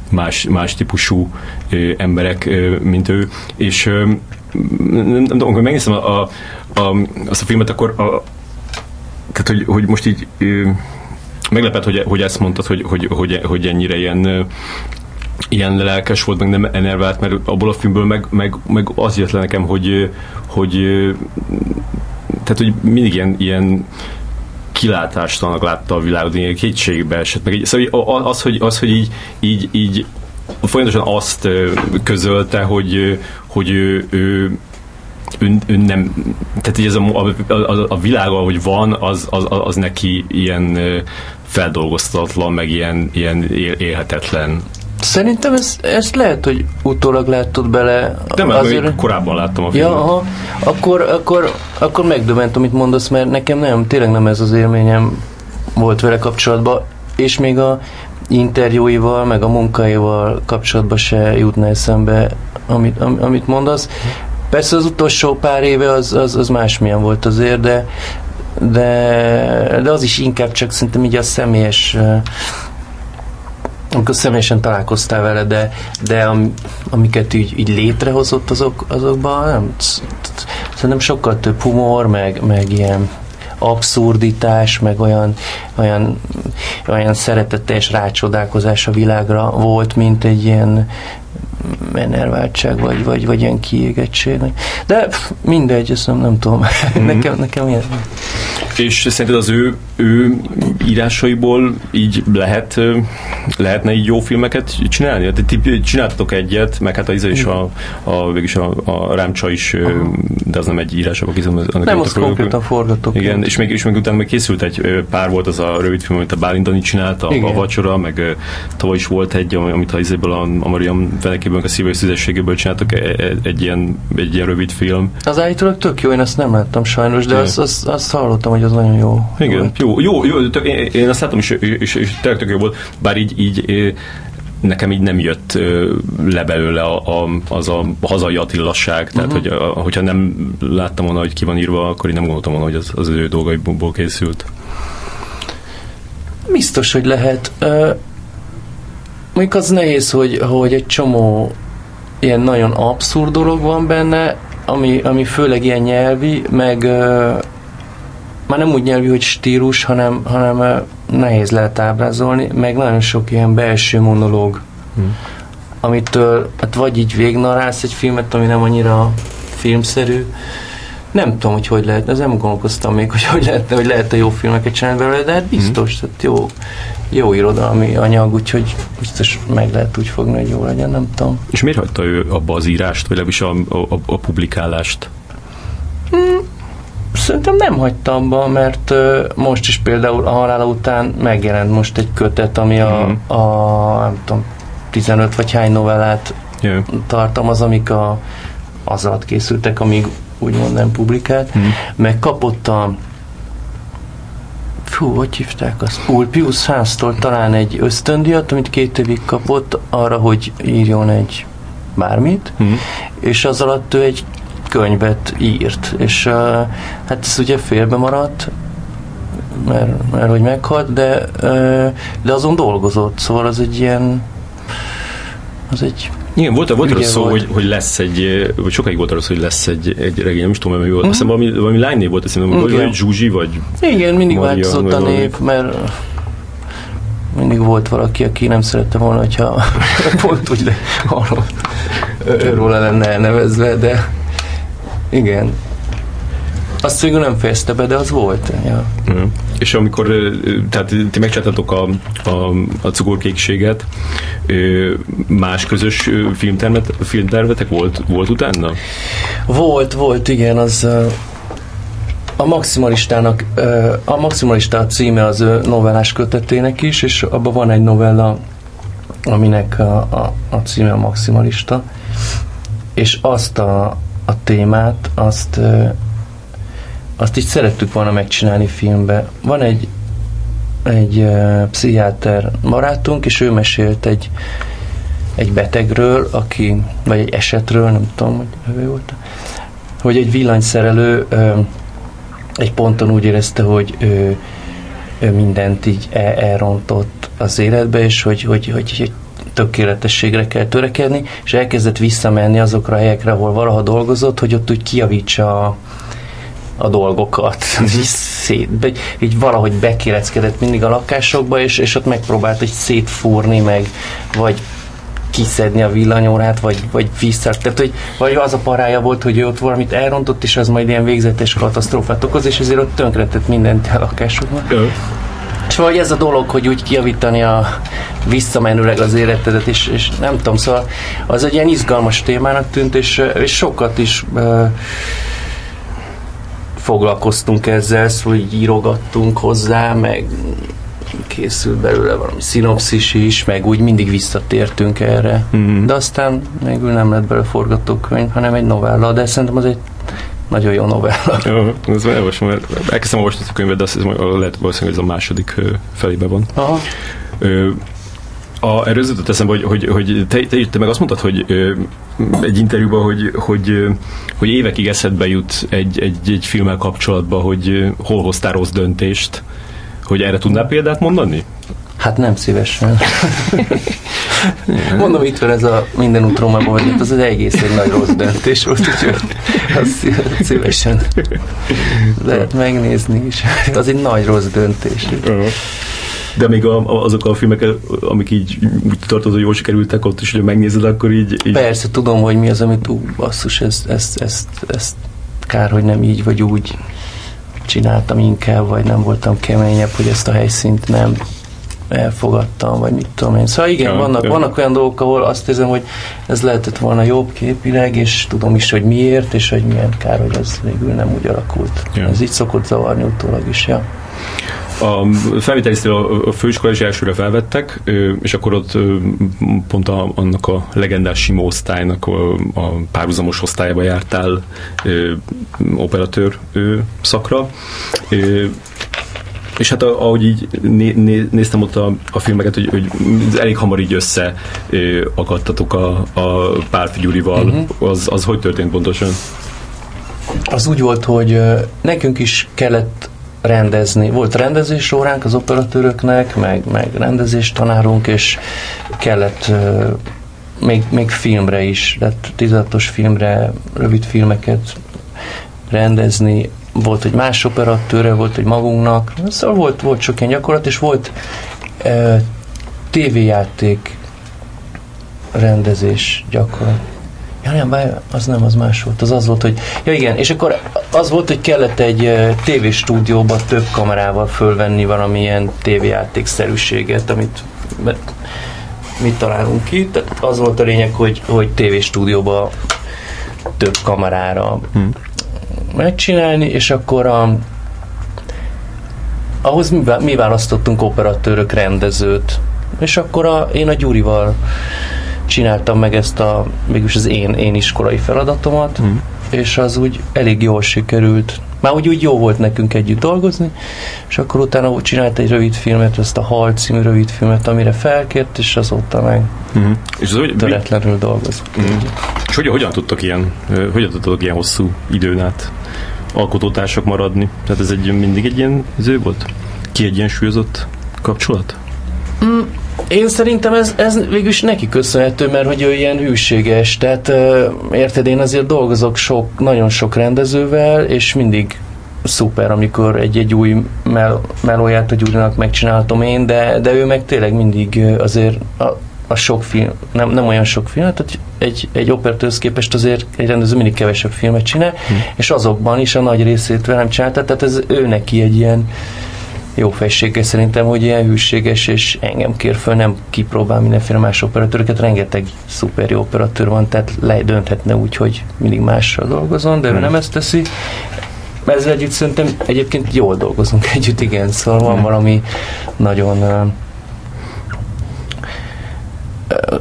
más, más típusú ö, emberek, ö, mint ő, és ö, nem, nem tudom, amikor megnéztem a, a, a, azt a filmet, akkor a, tehát, hogy, hogy most így ö, meglepett, hogy, hogy ezt mondtad, hogy, hogy, hogy, hogy ennyire ilyen ilyen lelkes volt, meg nem enervált, mert abból a filmből meg, meg, meg az jött le nekem, hogy, hogy tehát, hogy mindig ilyen, ilyen kilátástanak látta a világot, ilyen kétségbe esett. Meg egy, szóval az, hogy, az, hogy így, így, így folyamatosan azt közölte, hogy, hogy ő, ő ő, ő nem, tehát ez a, a, a, a világ, ahogy van, az, az, az neki ilyen feldolgoztatlan, meg ilyen, ilyen élhetetlen. Szerintem ez, ezt lehet, hogy utólag láttad bele. De mert azért... korábban láttam a filmet. Ja, aha, akkor, akkor, akkor megdöment, amit mondasz, mert nekem nem, tényleg nem ez az élményem volt vele kapcsolatban, és még a interjúival, meg a munkáival kapcsolatban se jutna eszembe, amit, am, amit mondasz. Persze az utolsó pár éve az, az, az másmilyen volt azért, de, de, de az is inkább csak szerintem így a személyes amikor személyesen találkoztál vele, de, de am, amiket így, így létrehozott azok, azokban, nem, szerintem sokkal több humor, meg, meg ilyen abszurditás, meg olyan, olyan, olyan szeretetes rácsodálkozás a világra volt, mint egy ilyen enerváltság, vagy, vagy, vagy ilyen kiégettség. De mindegy, ezt nem, nem tudom. Mm-hmm. nekem, nekem ilyen. És szerinted az ő, ő írásaiból így lehet, lehetne így jó filmeket csinálni? Hát, ti csináltatok egyet, meg hát az is a, a, végülis a, a Rámcsa is, Aha. de az nem egy írás, akkor hiszem, Nem, azt konkrétan forgatok. Igen, és még, és még utána még készült egy pár volt az a rövid film, amit a Bálint Dani csinálta, a, a Vacsora, meg tavaly is volt egy, amit a izéből a, a Mariam fenekéből, a szívő szüzességéből csináltak egy, e, egy, ilyen, egy ilyen rövid film. Az állítólag tök jó, én ezt nem láttam sajnos, de azt, azt, azt hallottam, hogy az nagyon jó. Igen, jó, jó, jó, jó tök, én, én azt látom, és, és, és tényleg tök jó volt, bár így, így nekem így nem jött le belőle a, a, az a hazai attillasság, tehát uh-huh. hogy, a, hogyha nem láttam volna, hogy ki van írva, akkor én nem gondoltam volna, hogy az, az ő dolgaiból készült. Biztos, hogy lehet. Uh, mondjuk az nehéz, hogy, hogy egy csomó ilyen nagyon abszurd dolog van benne, ami, ami főleg ilyen nyelvi, meg uh, már nem úgy nyelvi, hogy stílus, hanem, hanem uh, nehéz lehet ábrázolni, meg nagyon sok ilyen belső monológ, hmm. amitől hát vagy így végnarálsz egy filmet, ami nem annyira filmszerű, nem tudom, hogy hogy lehet, ez nem gondolkoztam még, hogy hogy lehet, hogy lehet a jó filmeket csinálni belőle, de hát biztos, hmm. tehát jó, jó irodalmi anyag, úgyhogy biztos meg lehet úgy fogni, hogy jó legyen, nem tudom. És miért hagyta ő abba az írást, vagy legalábbis a, a, a publikálást? Hmm, szerintem nem hagyta abba, mert uh, most is például a halála után megjelent most egy kötet, ami a, mm. a nem tudom, 15 vagy hány novellát yeah. tartalmaz, amik a, azzal készültek, amíg úgymond nem publikált, mm. meg kapott a fú, hogy hívták azt? Ulpius háztól talán egy ösztöndiat, amit két évig kapott arra, hogy írjon egy bármit, uh-huh. és az alatt ő egy könyvet írt, és uh, hát ez ugye félbe maradt, mert, mert hogy meghalt, de, uh, de azon dolgozott, szóval az egy ilyen az egy igen, volt, volt arra szó. Hogy, hogy lesz egy, vagy sokáig volt arra szó, hogy lesz egy, egy regény, nem is tudom, mi volt. Mm. Azt valami, valami lánynév volt, azt hiszem, vagy Zsuzsi, vagy Igen, mindig Maria, változott a név, mert mindig volt valaki, aki nem szerette volna, hogyha pont úgy le, arról, róla lenne elnevezve, de igen. Azt végül nem fejezte be, de az volt. Ja. Mm. És amikor, tehát ti megcsináltatok a, a, a cukorkékséget, más közös filmtervet, filmtervetek volt, volt utána? Volt, volt, igen, az a maximalistának, a maximalista címe az novellás kötetének is, és abban van egy novella, aminek a, a, a címe a maximalista, és azt a, a témát, azt azt így szerettük volna megcsinálni filmbe. Van egy egy uh, pszichiáter barátunk, és ő mesélt egy, egy betegről, aki, vagy egy esetről, nem tudom, hogy ő volt, hogy egy villanyszerelő uh, egy ponton úgy érezte, hogy ő, ő mindent így el, elrontott az életbe, és hogy, hogy, hogy, hogy tökéletességre kell törekedni, és elkezdett visszamenni azokra a helyekre, ahol valaha dolgozott, hogy ott úgy kiavítsa a, a dolgokat. így, szét, így valahogy bekéreckedett mindig a lakásokba, és, és ott megpróbált egy szétfúrni meg, vagy kiszedni a villanyórát, vagy, vagy vissza. Tehát, hogy vagy az a parája volt, hogy ő ott valamit elrontott, és az majd ilyen végzetes katasztrófát okoz, és ezért ott tönkretett mindent a lakásokban. És vagy ez a dolog, hogy úgy kiavítani a visszamenőleg az életedet, és, és nem tudom, szóval az egy ilyen izgalmas témának tűnt, és, és sokat is uh, foglalkoztunk ezzel, szóval így írogattunk hozzá, meg készült belőle valami szinopszis is, meg úgy mindig visszatértünk erre. Mm-hmm. De aztán végül nem lett belőle forgatókönyv, hanem egy novella, de szerintem az egy nagyon jó novella. Jó, ez elolvasom, mert elkezdtem olvasni a könyvet, de azt hiszem, lehet valószínűleg ez a második felébe van. Aha. Ö, a, erről jutott eszembe, hogy, hogy, hogy te, te, te meg azt mondtad, hogy ö, egy interjúban, hogy, hogy, hogy évekig eszedbe jut egy, egy, egy filmmel kapcsolatban, hogy hol hoztál rossz döntést, hogy erre tudnál példát mondani? Hát nem szívesen. Mondom, itt van ez a minden út Rómába, hogy az az egész egy nagy rossz döntés volt, úgyhogy azt szívesen lehet megnézni is. Az egy nagy rossz döntés. De még a, azok a filmek, amik így úgy tartod, hogy jól sikerültek, ott is, hogy megnézed, akkor így, így... Persze, tudom, hogy mi az, amit ú, basszus, ezt, ezt, ezt, ezt kár, hogy nem így vagy úgy csináltam inkább, vagy nem voltam keményebb, hogy ezt a helyszínt nem elfogadtam, vagy mit tudom én. Szóval igen, ja, vannak, ja. vannak olyan dolgok, ahol azt érzem, hogy ez lehetett volna jobb képileg, és tudom is, hogy miért, és hogy milyen kár, hogy ez végül nem úgy alakult. Ja. Ez így szokott zavarni utólag is, ja. A felvételiztől a, főiskola is elsőre felvettek, és akkor ott pont a, annak a legendás Simó osztálynak a, a párhuzamos osztályba jártál operatőr szakra. És hát ahogy így né, né, néztem ott a, a filmeket, hogy, hogy elég hamar így össze akadtatok a, a Párfi Gyurival, uh-huh. az, az hogy történt pontosan? Az úgy volt, hogy nekünk is kellett rendezni. Volt rendezés óránk az operatőröknek, meg, meg rendezés tanárunk, és kellett még, még filmre is, tehát 16-os filmre rövid filmeket rendezni, volt, hogy más operatőre, volt, hogy magunknak, szóval volt, volt sok ilyen gyakorlat, és volt uh, tévéjáték rendezés gyakorlat. Ja nem, bár az nem, az más volt. Az az volt, hogy... Ja igen, és akkor az volt, hogy kellett egy tévéstúdióba több kamerával fölvenni valamilyen tévéjátékszerűséget, amit mit találunk ki. Tehát az volt a lényeg, hogy, hogy tévéstúdióba több kamerára hmm. megcsinálni, és akkor a, ahhoz mi, mi választottunk operatőrök rendezőt, és akkor a, én a Gyurival csináltam meg ezt a, mégis az én, én iskolai feladatomat, mm. és az úgy elég jól sikerült. Már úgy, úgy jó volt nekünk együtt dolgozni, és akkor utána úgy csinált egy rövid filmet, ezt a Hal című rövid filmet, amire felkért, és azóta meg mm. és az, hogy, töretlenül dolgozunk. Mm. És hogy, hogyan tudtak ilyen, hogyan tudtak ilyen hosszú időn át alkotótársak maradni? Tehát ez egy, mindig egy ilyen ző volt? Kiegyensúlyozott kapcsolat? Mm, én szerintem ez, ez végülis neki köszönhető, mert hogy ő ilyen hűséges, tehát érted, én azért dolgozok sok, nagyon sok rendezővel, és mindig szuper, amikor egy-egy új mel- melóját a Gyurinak megcsináltam én, de, de ő meg tényleg mindig azért a, a sok film, nem, nem olyan sok film, tehát egy, egy operatőrhöz képest azért egy rendező mindig kevesebb filmet csinál, hm. és azokban is a nagy részét velem csinálta, tehát ez ő neki egy ilyen jó fejsége szerintem, hogy ilyen hűséges, és engem kér föl, nem kipróbál mindenféle más operatőröket, rengeteg szuper jó operatőr van, tehát ledönthetne úgy, hogy mindig mással dolgozom, de ő hmm. nem ezt teszi. Ezzel együtt szerintem egyébként jól dolgozunk együtt, igen, szóval van hmm. valami nagyon uh, uh,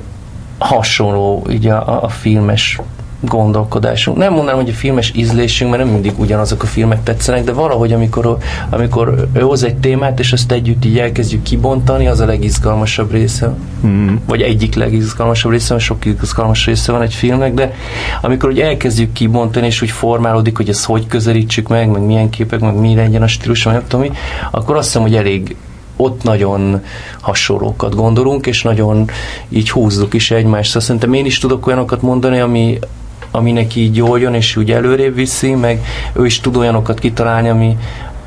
hasonló így a, a filmes gondolkodásunk. Nem mondanám, hogy a filmes ízlésünk, mert nem mindig ugyanazok a filmek tetszenek, de valahogy, amikor, amikor ő hoz egy témát, és ezt együtt így elkezdjük kibontani, az a legizgalmasabb része. Mm. Vagy egyik legizgalmasabb része, mert sok izgalmas része van egy filmnek, de amikor úgy elkezdjük kibontani, és úgy formálódik, hogy ezt hogy közelítsük meg, meg milyen képek, meg mi legyen a stílus, vagy nem tudom mi, akkor azt hiszem, hogy elég ott nagyon hasonlókat gondolunk, és nagyon így húzzuk is egymást. Szóval szerintem én is tudok olyanokat mondani, ami, ami neki így jön, és úgy előrébb viszi, meg ő is tud olyanokat kitalálni, ami,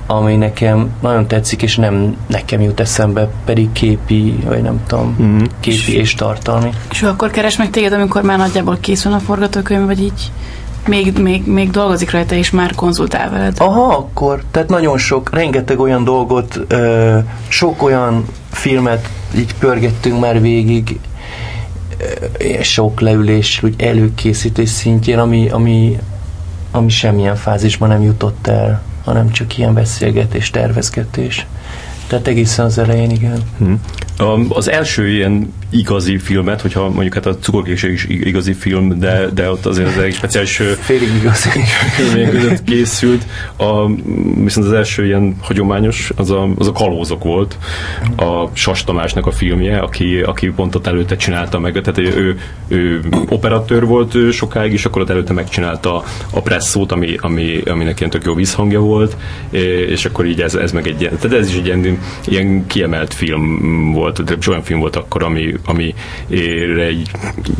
ami nekem nagyon tetszik, és nem nekem jut eszembe, pedig képi, vagy nem tudom, mm-hmm. képi és tartalmi. És akkor keres meg téged, amikor már nagyjából készül a forgatókönyv, vagy így még, még, még dolgozik rajta, és már konzultál veled? Aha, akkor. Tehát nagyon sok, rengeteg olyan dolgot, ö, sok olyan filmet így pörgettünk már végig, sok leülés, úgy előkészítés szintjén, ami, ami, ami semmilyen fázisban nem jutott el, hanem csak ilyen beszélgetés, tervezgetés. Tehát egészen az elején, igen. Hmm. Az első ilyen igazi filmet, hogyha mondjuk hát a cukorkéség is igazi film, de, de ott azért az egy speciális félig igazi. filmjén között készült. A, viszont az első ilyen hagyományos, az a, az a Kalózok volt, a Sas Tamásnak a filmje, aki, aki pont ott előtte csinálta meg, tehát ő, ő operatőr volt ő sokáig, és akkor ott előtte megcsinálta a presszót, ami, ami, aminek ilyen tök jó vízhangja volt, és akkor így ez, ez meg egy ilyen, tehát ez is egy ilyen, ilyen kiemelt film volt, de olyan film volt akkor, ami, amire így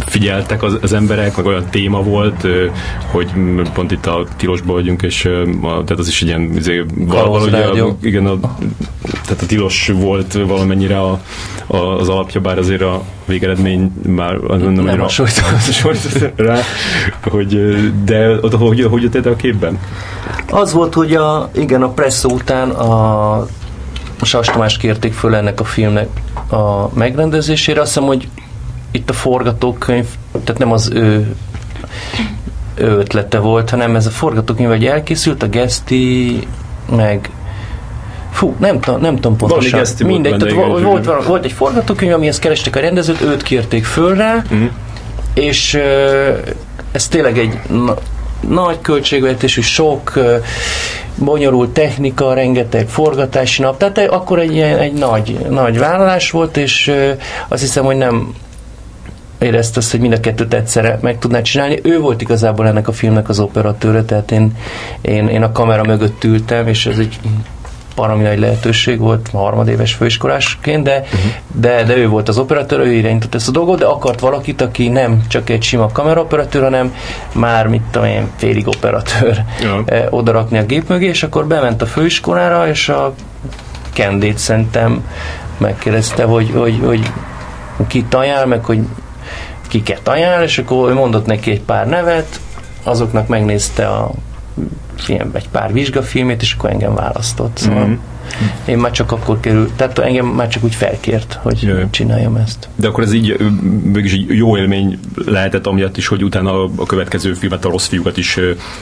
figyeltek az, az emberek, meg olyan téma volt, hogy pont itt a tilosban vagyunk, és tehát az is egy ilyen izé, valahogy a, igen, a, tehát a tilos volt valamennyire a, a, az alapja, bár azért a végeredmény már nem, nem annyira rá, hogy, de oda, hogy, hogy jött a képben? Az volt, hogy a, igen, a presszó után a Sas Tamást kérték föl ennek a filmnek a megrendezésére. Azt hiszem, hogy itt a forgatókönyv, tehát nem az ő, ő ötlete volt, hanem ez a forgatókönyv, hogy elkészült, a Geszti, meg Fú, nem, nem tudom pontosan. Mindegy, tehát volt, volt, volt egy forgatókönyv, amihez kerestek a rendezőt, őt kérték föl rá, uh-huh. és ez tényleg egy nagy költségvetésű, sok bonyolult technika, rengeteg forgatási nap, tehát akkor egy, ilyen, egy nagy, nagy vállalás volt, és azt hiszem, hogy nem érezte azt, hogy mind a kettőt egyszerre meg tudná csinálni. Ő volt igazából ennek a filmnek az operatőre, tehát én, én, én a kamera mögött ültem, és ez egy baromi nagy lehetőség volt harmadéves főiskolásként, de, uh-huh. de, de ő volt az operatőr, ő irányított ezt a dolgot, de akart valakit, aki nem csak egy sima kameraoperatőr, hanem már, mit tudom én, félig operatőr ja. eh, odarakni a gép mögé, és akkor bement a főiskolára, és a Kendét szerintem megkérdezte, hogy, hogy, hogy ki ajánl, meg hogy kiket ajánl, és akkor ő mondott neki egy pár nevet, azoknak megnézte a film, egy pár vizsgafilmét, és akkor engem választott. Szóval mm. Én már csak akkor kerül, tehát engem már csak úgy felkért, hogy Jaj. csináljam ezt. De akkor ez így mégis egy jó élmény lehetett amiatt is, hogy utána a következő filmet, a rossz fiúkat is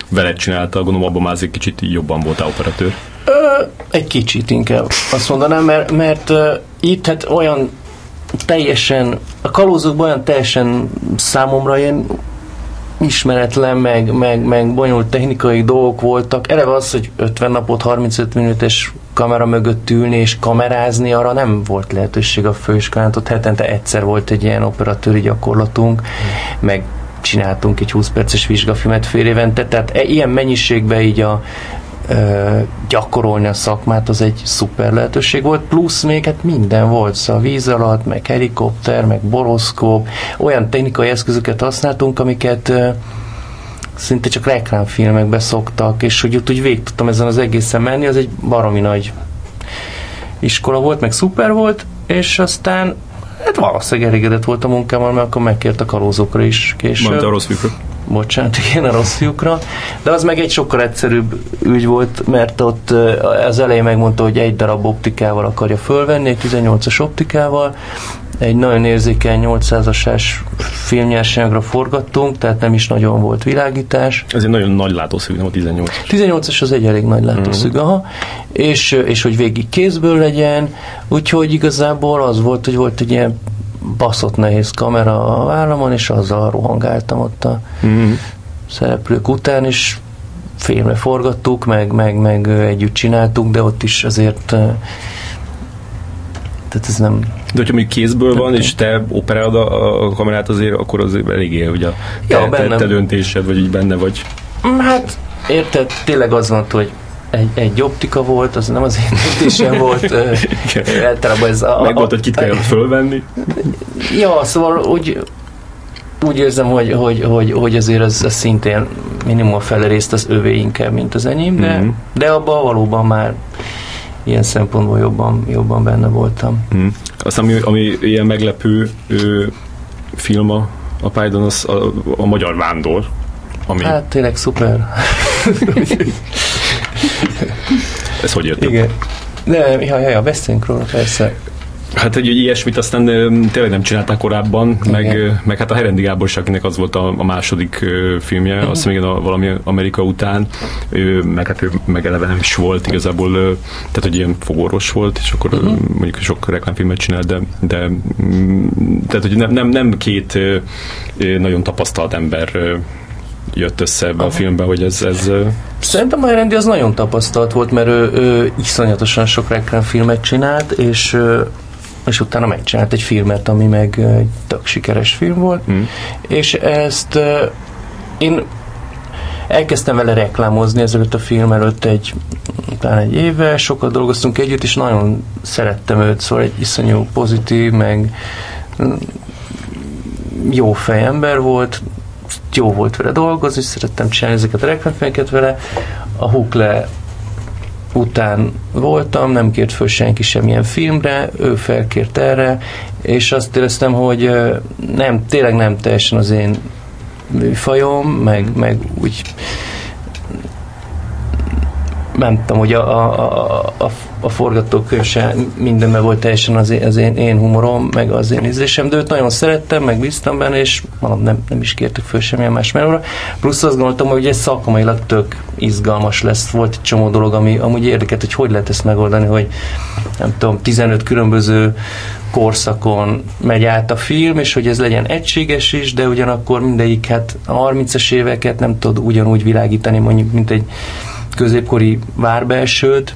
veled csinálta, gondolom abban már egy kicsit jobban volt operatőr. Ö, egy kicsit inkább azt mondanám, mert, mert uh, itt hát olyan teljesen, a kalózokban olyan teljesen számomra ilyen ismeretlen, meg, meg, meg bonyolult technikai dolgok voltak. Eleve az, hogy 50 napot 35 minutos kamera mögött ülni és kamerázni, arra nem volt lehetőség a főiskolán. Ott hetente egyszer volt egy ilyen operatőri gyakorlatunk, meg csináltunk egy 20 perces vizsgafilmet fél évente, tehát e, ilyen mennyiségben így a gyakorolni a szakmát az egy szuper lehetőség volt, plusz még hát minden volt, szóval víz alatt, meg helikopter, meg boroszkóp, olyan technikai eszközöket használtunk, amiket szinte csak reklámfilmekbe szoktak, és hogy ott úgy végig tudtam ezen az egészen menni, az egy baromi nagy iskola volt, meg szuper volt, és aztán hát valószínűleg elégedett volt a munkámmal, mert akkor megkért a kalózókra is később. Mondta a rossz. Bocsánat, igen, a rossz fiúkra. De az meg egy sokkal egyszerűbb ügy volt, mert ott az elején megmondta, hogy egy darab optikával akarja fölvenni, egy 18-as optikával, egy nagyon érzékeny 800-as filmnyersanyagra forgattunk, tehát nem is nagyon volt világítás. Ez egy nagyon nagy látószög, nem a 18 18-as az egy elég nagy látószög, mm-hmm. aha. És, és hogy végig kézből legyen, úgyhogy igazából az volt, hogy volt egy ilyen baszott nehéz kamera a vállamon, és azzal rohangáltam ott a mm-hmm. szereplők után, és filmre forgattuk, meg, meg, meg együtt csináltuk, de ott is azért tehát ez nem... De hogyha még kézből van, és te operálod a, a kamerát azért, akkor az eléggé, hogy a ja, te, te döntésed, vagy így benne vagy. Mm, hát érted, tényleg az van, hogy egy, egy optika volt, az nem az én döntésem volt. Általában ez a... Meg volt, hogy kit kell fölvenni. Ja, szóval úgy, úgy érzem, hogy, hogy, hogy, hogy azért ez, ez szintén minimum a fele részt az övé inkább, mint az enyém, de, mm-hmm. de abban valóban már ilyen szempontból jobban, jobban benne voltam. Mm. Aztán ami, ami ilyen meglepő ő, film a, a Python, az a, a Magyar Vándor. Ami... Hát tényleg szuper. Ez hogy jött? Igen. De, ja, ja, ja, beszéljünk róla, persze. Hát egy, egy ilyesmit aztán tényleg nem csinálták korábban, meg, meg hát a Herendi Gábor akinek az volt a, a második filmje, uh-huh. azt még a, valami Amerika után, ő, meg hát ő meg eleve nem is volt igazából, tehát hogy ilyen fogorvos volt, és akkor uh-huh. mondjuk sok reklámfilmet csinált, de, de mm, tehát hogy nem, nem, nem két nagyon tapasztalt ember jött össze ebbe Aha. a filmbe, hogy ez... ez Szerintem a Herendi az nagyon tapasztalt volt, mert ő, ő iszonyatosan sok reklámfilmet csinált, és és utána megcsinált egy filmet, ami meg egy tök sikeres film volt, mm. és ezt én elkezdtem vele reklámozni ezelőtt a film előtt egy talán egy éve, sokat dolgoztunk együtt, és nagyon szerettem őt, szóval egy iszonyú pozitív, meg jó fejember volt, jó volt vele dolgozni, szerettem csinálni ezeket a reklámfilmeket vele. A Hukle után voltam, nem kért föl senki semmilyen filmre, ő felkért erre, és azt éreztem, hogy nem, tényleg nem teljesen az én műfajom, meg, meg úgy nem tudom, hogy a, a, a, a forgatókönyv se mindenben volt teljesen az, én, az én, én humorom, meg az én ízlésem, de őt nagyon szerettem, meg bíztam benne, és mondom, nem, nem is kértek föl semmilyen más melóra. Plusz azt gondoltam, hogy ez szakmailag tök izgalmas lesz. Volt egy csomó dolog, ami amúgy érdekelt, hogy hogy lehet ezt megoldani, hogy nem tudom, 15 különböző korszakon megy át a film, és hogy ez legyen egységes is, de ugyanakkor mindegyik, hát a 30-as éveket nem tud ugyanúgy világítani, mondjuk, mint egy középkori várbelsőt,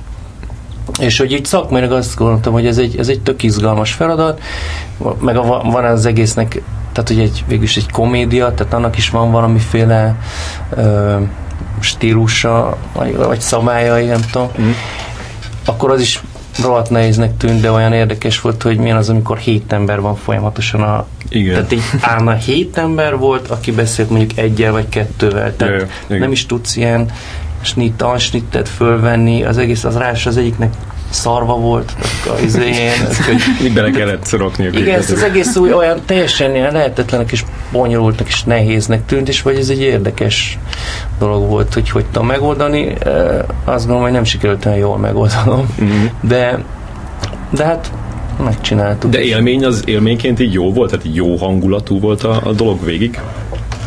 és hogy így szakmailag azt gondoltam, hogy ez egy, ez egy tök izgalmas feladat, meg a, van az egésznek, tehát hogy egy, végülis egy komédia, tehát annak is van valamiféle ö, stílusa, vagy, vagy szabályai, nem tudom, mm. akkor az is rohadt nehéznek tűnt, de olyan érdekes volt, hogy milyen az, amikor hét ember van folyamatosan a... Igen. Tehát így állna hét ember volt, aki beszélt mondjuk egyel vagy kettővel. Tehát Jaj, nem is tudsz ilyen snitt, ansnittet fölvenni, az egész az rás az egyiknek szarva volt az izén. Így bele kellett szorokni. Igen, ez az egész új olyan teljesen ilyen lehetetlenek és bonyolultnak és nehéznek tűnt, és vagy ez egy érdekes dolog volt, hogy hogy tudom megoldani. Azt gondolom, hogy nem sikerült olyan jól megoldanom, mm-hmm. de, de hát megcsináltuk. De élmény az élményként így jó volt? Tehát jó hangulatú volt a, a dolog végig?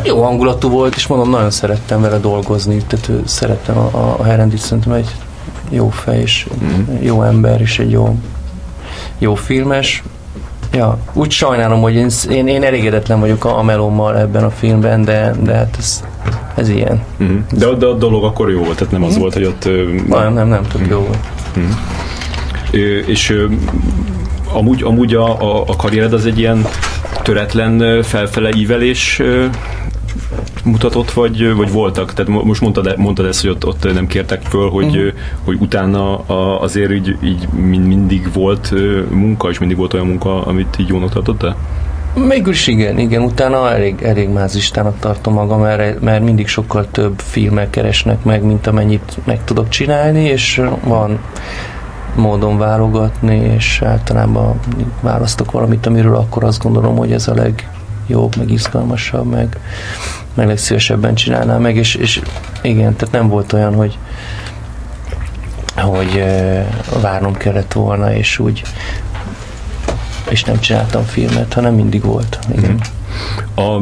Jó hangulatú volt, és mondom, nagyon szerettem vele dolgozni, tehát szerettem a, a Herendit, szerintem egy jó fej, és mm. jó ember, és egy jó, jó filmes. Ja, úgy sajnálom, hogy én, én, én elégedetlen vagyok a, a melommal ebben a filmben, de, de hát ez, ez ilyen. Uh-huh. De, de a dolog akkor jó volt, tehát nem az Mhm. volt, hogy ott... Nem, nem, nem, tök jó volt. Ö, és ö, amúgy, amúgy a, a, a karriered az egy ilyen töretlen felfele ívelés mutatott, vagy, vagy voltak? Tehát mo- most mondtad, mondtad ezt, hogy ott, ott nem kértek föl, hogy, ö, hogy utána azért így, így mind, mindig volt munka, és mindig volt olyan munka, amit így jónak tartottál? Mégis igen, igen, utána elég, elég mázistának tartom magam, mert, mert mindig sokkal több filmmel keresnek meg, mint amennyit meg tudok csinálni, és van módon válogatni, és általában választok valamit, amiről akkor azt gondolom, hogy ez a legjobb, meg izgalmasabb, meg, meg legszívesebben csinálnám meg, és, és igen, tehát nem volt olyan, hogy hogy eh, várnom kellett volna, és úgy és nem csináltam filmet, hanem mindig volt. Igen. A,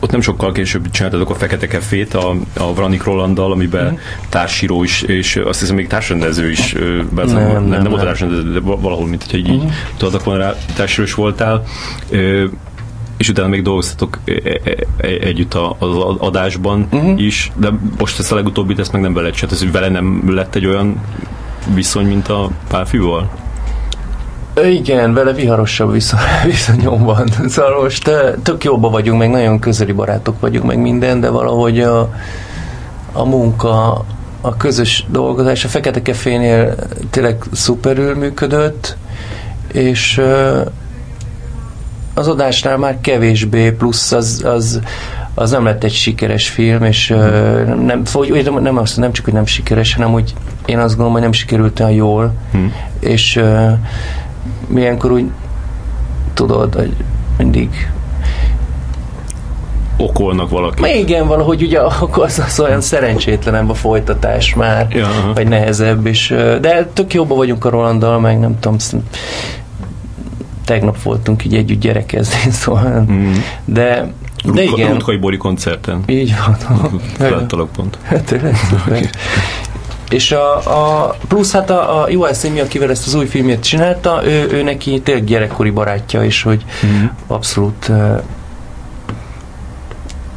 ott nem sokkal később csináltatok a Fekete Kefét a, a Vranik Rolanddal, amiben mm. társíró is, és azt hiszem még társrendező is, bár nem, Nem, nem, nem, nem, volt a társrendező, de va- valahol, mint hogyha így, így tudtak volna rá, társíró is voltál. Ö, és utána még dolgoztatok e- e- e- együtt a- az adásban Mhm. is, de most ezt a legutóbbit, ezt meg nem vele csinált, ez hogy vele nem lett egy olyan viszony, mint a párfiúval? Ö, Igen, vele viharosabb viszony, viszonyom van. Szóval most tök jóba vagyunk, meg nagyon közeli barátok vagyunk, meg minden, de valahogy a, a munka, a közös dolgozás a Fekete Kefénél tényleg szuperül működött, és az adásnál már kevésbé, plusz az, az, az nem lett egy sikeres film, és ö, nem, vagy nem, nem, azt, nem csak, hogy nem sikeres, hanem hogy én azt gondolom, hogy nem sikerült olyan jól, Hm. és uh, milyenkor úgy tudod, hogy mindig Okolnak valaki. Ma igen, valahogy ugye akkor az, az olyan szerencsétlenebb a folytatás már, Ja, vagy nehezebb, és, ö, de tök jóba vagyunk a Rolanddal, meg nem tudom, tegnap voltunk így együtt gyerekezni, szóval, Mm. de, de igen, Rutkai Bori koncerten. így van. Láttalak pont. Hát tényleg szuper. És a, a plusz hát a, a Joel Szimi, akivel ezt az új filmét csinálta, ő, ő neki tényleg gyerekkori barátja is, hogy Mm. abszolút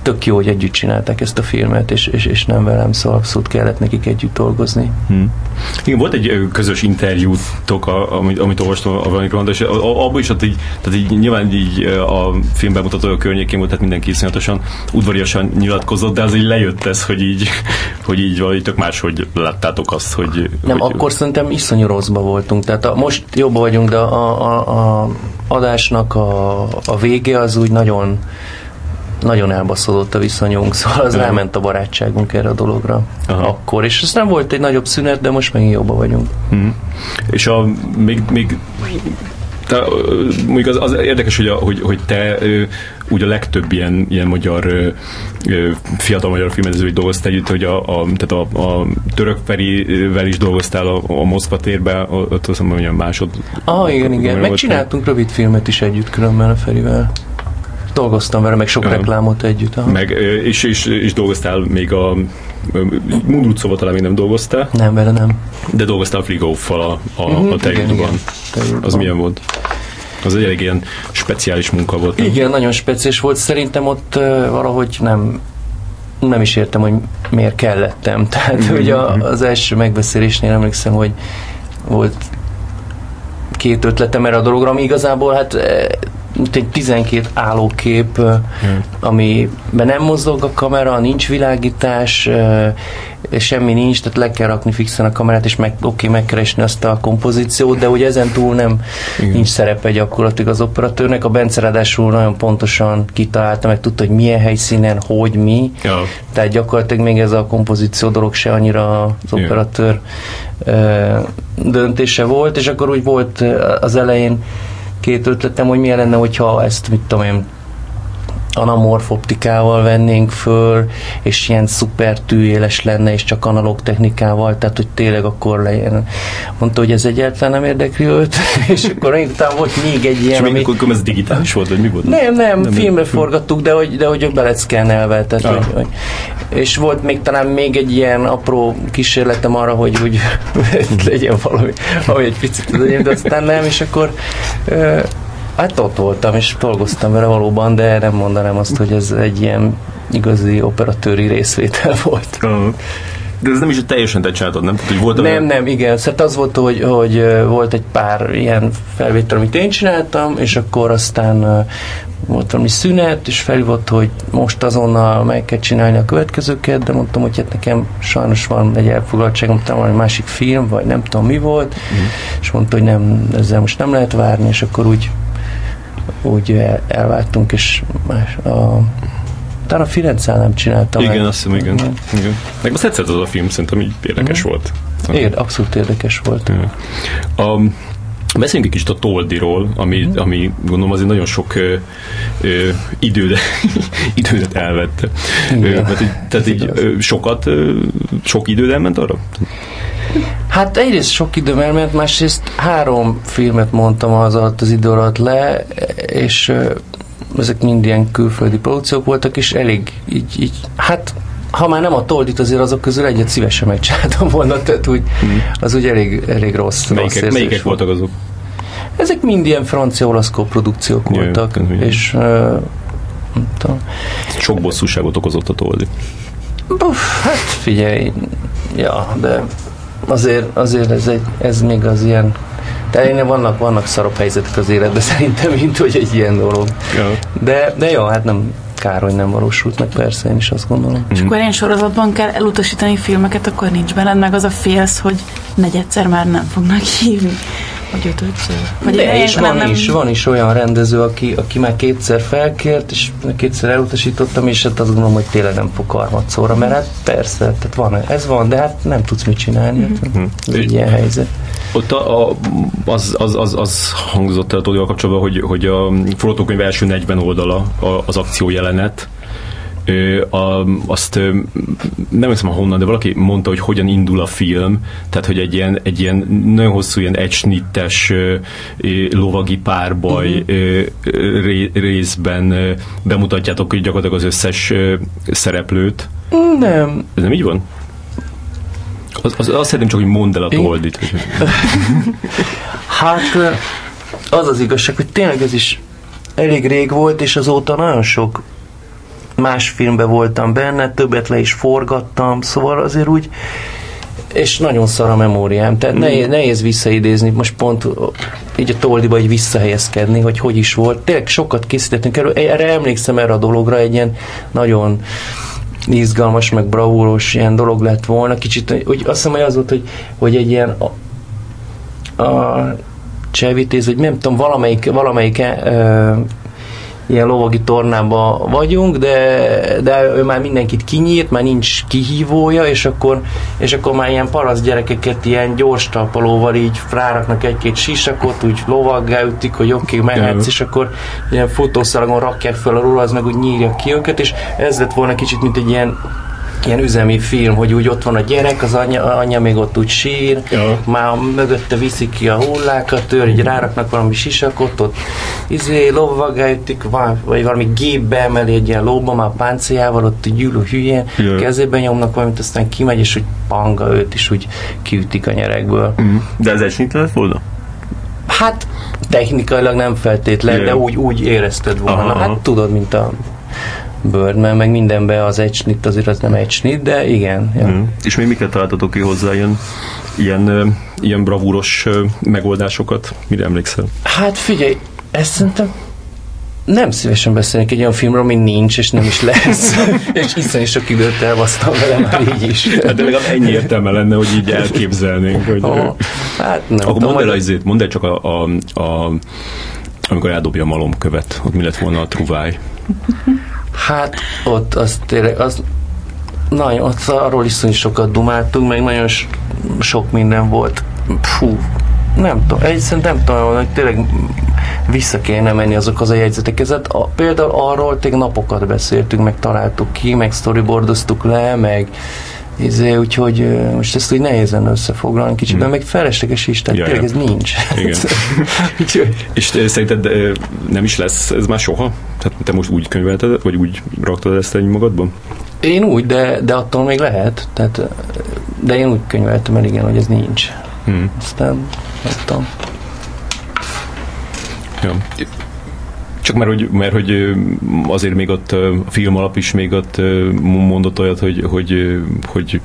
tök jó, hogy együtt csinálták ezt a filmet, és, és, és nem velem, szóval abszolút kellett nekik együtt dolgozni. Hmm. Igen, volt egy közös interjútok, amit, amit olvastam a Veronika és abban is ott így, tehát így nyilván így a filmben mutató a környékén volt, tehát mindenki iszonyatosan udvariasan nyilatkozott, de az így lejött ez, hogy így, hogy így valahogy tök máshogy láttátok azt, hogy... Nem, hogy, akkor szerintem iszonyú rosszba voltunk. Tehát a, most jobban vagyunk, de a, a, a adásnak a, a vége az úgy nagyon nagyon elbaszódott a viszonyunk, szóval az Ja. ráment a barátságunk erre a dologra Aha. akkor, és aztán volt egy nagyobb szünet, de most megint jobban vagyunk. Mhm. És a, még, még te, mondjuk az, az érdekes, hogy, a, hogy, hogy te ö, úgy a legtöbb ilyen, ilyen magyar ö, ö, fiatal magyar filmezői dolgoztál együtt, hogy a, a, tehát a, a török Ferivel is dolgoztál a, a Moszkva térben, ott azt hiszem, hogy olyan másod. Ah, igen, igen. Megcsináltunk rövid filmet is együtt különben a Ferivel. Dolgoztam vele, meg sok Aha. reklámot együtt. Aha. Meg, és, és, és dolgoztál még a Mundrucóval talán még nem dolgoztál, Nem, vele nem. de dolgoztál a Frigóffal a, a, Mhm, a igen, Terjúdban. igen. Terjúdban. Az milyen volt? Az egy elég ilyen speciális munka volt. nem? Igen, nagyon speciális volt. Szerintem ott uh, valahogy nem nem is értem, hogy miért kellettem. Tehát, Mhm, hogy a, mhm. az első megbeszélésnél emlékszem, hogy volt két ötletem erre a dologra, ami igazából hát mint egy 12 állókép, eh, amiben nem mozog a kamera, nincs világítás, semmi nincs, tehát le kell rakni fixen a kamerát, és meg, oké, megkeresni azt a kompozíciót, de ugye ezen túl nem Igen. nincs szerepe gyakorlatilag az operatőrnek. A Bence ráadásul nagyon pontosan kitalálta, meg tudta, hogy milyen helyszínen, hogy mi, Ja. tehát gyakorlatilag még ez a kompozíció dolog se annyira az Igen. operatőr ö, döntése volt, és akkor úgy volt az elején két ötletem, hogy milyen lenne, hogyha ezt, mit tudom én, anamorf optikával vennénk föl, és ilyen szuper tűéles lenne, és csak analóg technikával, tehát hogy tényleg akkor legyen. Mondta, hogy ez egyáltalán nem érdekli őt, és akkor utána volt még egy ilyen, és ami... akkor ez digitális volt, vagy mi volt? Nem, nem, nem filmre nem. forgattuk, de hogy, de hogy be lett szkennelve, tehát ah. hogy, hogy, és volt még talán még egy ilyen apró kísérletem arra, hogy úgy legyen valami, ami egy picit legyen, de aztán nem, és akkor Hát ott voltam, és dolgoztam vele valóban, de nem mondanám azt, hogy ez egy ilyen igazi operatőri részvétel volt. Uh-huh. De ez nem is teljesen te csináltad, nem? hogy volt nem, olyan... nem, igen. Szóval az volt, hogy, hogy volt egy pár ilyen felvétel, amit én csináltam, és akkor aztán volt valami szünet, és felhívott, hogy most azonnal meg kell csinálni a következőket, de mondtam, hogy hát nekem sajnos van egy elfoglaltságom, mondtam, valami másik film, vagy nem tudom mi volt, uh-huh. és mondta, hogy nem, ezzel most nem lehet várni, és akkor úgy úgy el, elváltunk, és más, a, talán a Firenze nem csináltam Igen, meg. azt hiszem, igen. igen. igen. Meg azt tetszett az a film, szerintem így érdekes mm. volt. Igen, abszolút érdekes volt. Igen. Beszéljünk egy kicsit a Toldiról, ami, mm. ami gondolom azért nagyon sok ö, ö, időt, időt elvette. Ö, tehát, tehát így ö, sokat, ö, sok időt elment arra? Hát egyrészt sok időm elment, másrészt három filmet mondtam az alatt az idő alatt le, és ezek mind ilyen külföldi produkciók voltak, és elég így, így hát ha már nem a Toldit, azért azok közül egyet szívesen megcsináltam volna, tehát úgy, hmm. az úgy elég, elég rossz. Melyikek, rossz melyikek voltak azok? Ezek mind ilyen francia-olasz produkciók voltak, Jö, és uh, nem tudom. Sok bosszúságot okozott a Toldi. Buf, hát figyelj, ja, de azért, azért ez, egy, ez még az ilyen de vannak, vannak szarobb helyzetek az életben szerintem, mint hogy egy ilyen dolog. Ja. De, de jó, hát nem kár, hogy nem valósult meg, persze, én is azt gondolom. És akkor ilyen sorozatban kell elutasítani filmeket, akkor nincs benned meg az a félsz, hogy negyedszer már nem fognak hívni. Vagy ötödször. Vagy De, és van, nem... is, van is olyan rendező, aki, aki már kétszer felkért, és kétszer elutasítottam, és hát azt gondolom, hogy tényleg nem fog harmadszorra, mert hát persze, tehát van, ez van, de hát nem tudsz mit csinálni. Mm-hmm. Hát, mhm. ez egy ilyen helyzet. Ott a, a, az, az, az, az hangzott el tudja kapcsolatban, hogy, hogy a forgatókönyv első 40 oldala az akció jelenet, Ö, a, azt ö, nem hiszem honnan, de valaki mondta, hogy hogyan indul a film, tehát hogy egy ilyen, egy ilyen nagyon hosszú, ilyen egysnittes lovagi párbaj uh-huh. ré, részben ö, bemutatjátok hogy gyakorlatilag az összes ö, szereplőt. Nem. Ez nem így van? Az, az, azt szeretném csak, hogy mondd el a toldit. hát az az igazság, hogy tényleg ez is elég rég volt, és azóta nagyon sok más filmben voltam benne, többet le is forgattam, szóval azért úgy és nagyon szar a memóriám, tehát mm. nehéz, nehéz visszaidézni, most pont így a toldiba így visszahelyezkedni, hogy hogy is volt. Tényleg sokat készítettünk erről, erre emlékszem erre a dologra, egy ilyen nagyon izgalmas, meg bravúros ilyen dolog lett volna. Kicsit, úgy azt hiszem, hogy az volt, hogy, hogy egy ilyen a, a csevitéz, vagy nem tudom, valamelyik, valamelyik uh, ilyen lovagi tornában vagyunk, de, de ő már mindenkit kinyírt, már nincs kihívója, és akkor, és akkor már ilyen parasz gyerekeket ilyen gyors talpalóval így ráraknak egy-két sisakot, úgy lovaggá ütik, hogy oké, okay, mehetsz, és akkor ilyen futószalagon rakják fel a róla, az meg úgy nyírja ki őket, és ez lett volna kicsit, mint egy ilyen ilyen üzemi film, hogy úgy ott van a gyerek, az anya, anya még ott úgy sír, ja. már mögötte viszik ki a hullákat, ő így ráraknak valami sisakot, ott izé, lovagájtik, vagy valami gépbe emeli egy ilyen lóba, már páncéljával, ott gyűlő hülyén, ja. kezében nyomnak valamit, aztán kimegy, és úgy panga őt is úgy kiütik a nyerekből. Mm. De ez egy lett volna? Hát technikailag nem feltétlen, yeah. de úgy, úgy érezted volna. Aha. Hát tudod, mint a Birdman, meg mindenben az egy snit, azért az nem egy snit, de igen. Ja. Mm. És még miket találtatok ki hozzá ilyen, ilyen, ilyen bravúros megoldásokat? Mire emlékszel? Hát figyelj, ezt szerintem nem szívesen beszélnék egy olyan filmről, ami nincs, és nem is lesz. és hiszen is sok időt elvasztam vele már így is. Hát de legalább ennyi értelme lenne, hogy így elképzelnénk. Hogy oh, hát nem Akkor mondd el, azért, mondd el csak a, a, a, amikor eldobja a malomkövet, hogy mi lett volna a truváj. Hát ott az tényleg, az nagyon, ott arról is sokat dumáltunk, meg nagyon sok minden volt. Fú, nem tudom, egyszerűen nem tudom, hogy tényleg vissza kéne menni azok az a jegyzetekhez. A, például arról tényleg napokat beszéltünk, meg találtuk ki, meg storyboardoztuk le, meg izé, úgyhogy most ezt úgy nehéz lenne összefoglalni kicsit, hmm. meg felesleges is, tehát tényleg ez nincs. Igen. És szerinted nem is lesz ez már soha? Tehát te most úgy könyvelted, vagy úgy raktad ezt egy magadban? Én úgy, de, de attól még lehet. Tehát, de én úgy könyveltem el, igen, hogy ez nincs. Hmm. Aztán tudom. Ja. Csak mert hogy, mert hogy azért még ott a film alap is még ott mondott olyat, hogy, hogy, hogy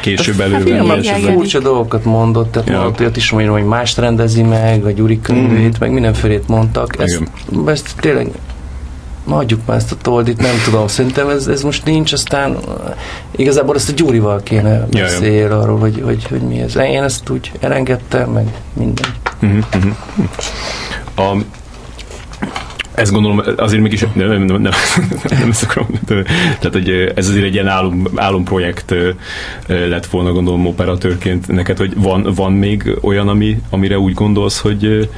később hát elővenni. Hát, esetleg. furcsa dolgokat mondott, tehát ja. mondott olyat is, hogy mást rendezi meg, a Gyuri könyvét, mm. meg mindenfélét mondtak. Ezt, ezt tényleg hagyjuk már ezt a toldit, nem tudom, szerintem ez, ez most nincs, aztán igazából ezt a Gyurival kéne beszélni ja, arról, hogy, hogy, hogy mi ez. Én ezt úgy elengedtem, meg minden. Uh-huh, uh-huh. A, ezt gondolom, azért mégis nem, nem, nem, nem, nem ezt. Tehát, hogy ez azért egy ilyen álom, álomprojekt lett volna, gondolom, operatőrként neked, hogy van, van még olyan, ami, amire úgy gondolsz, hogy,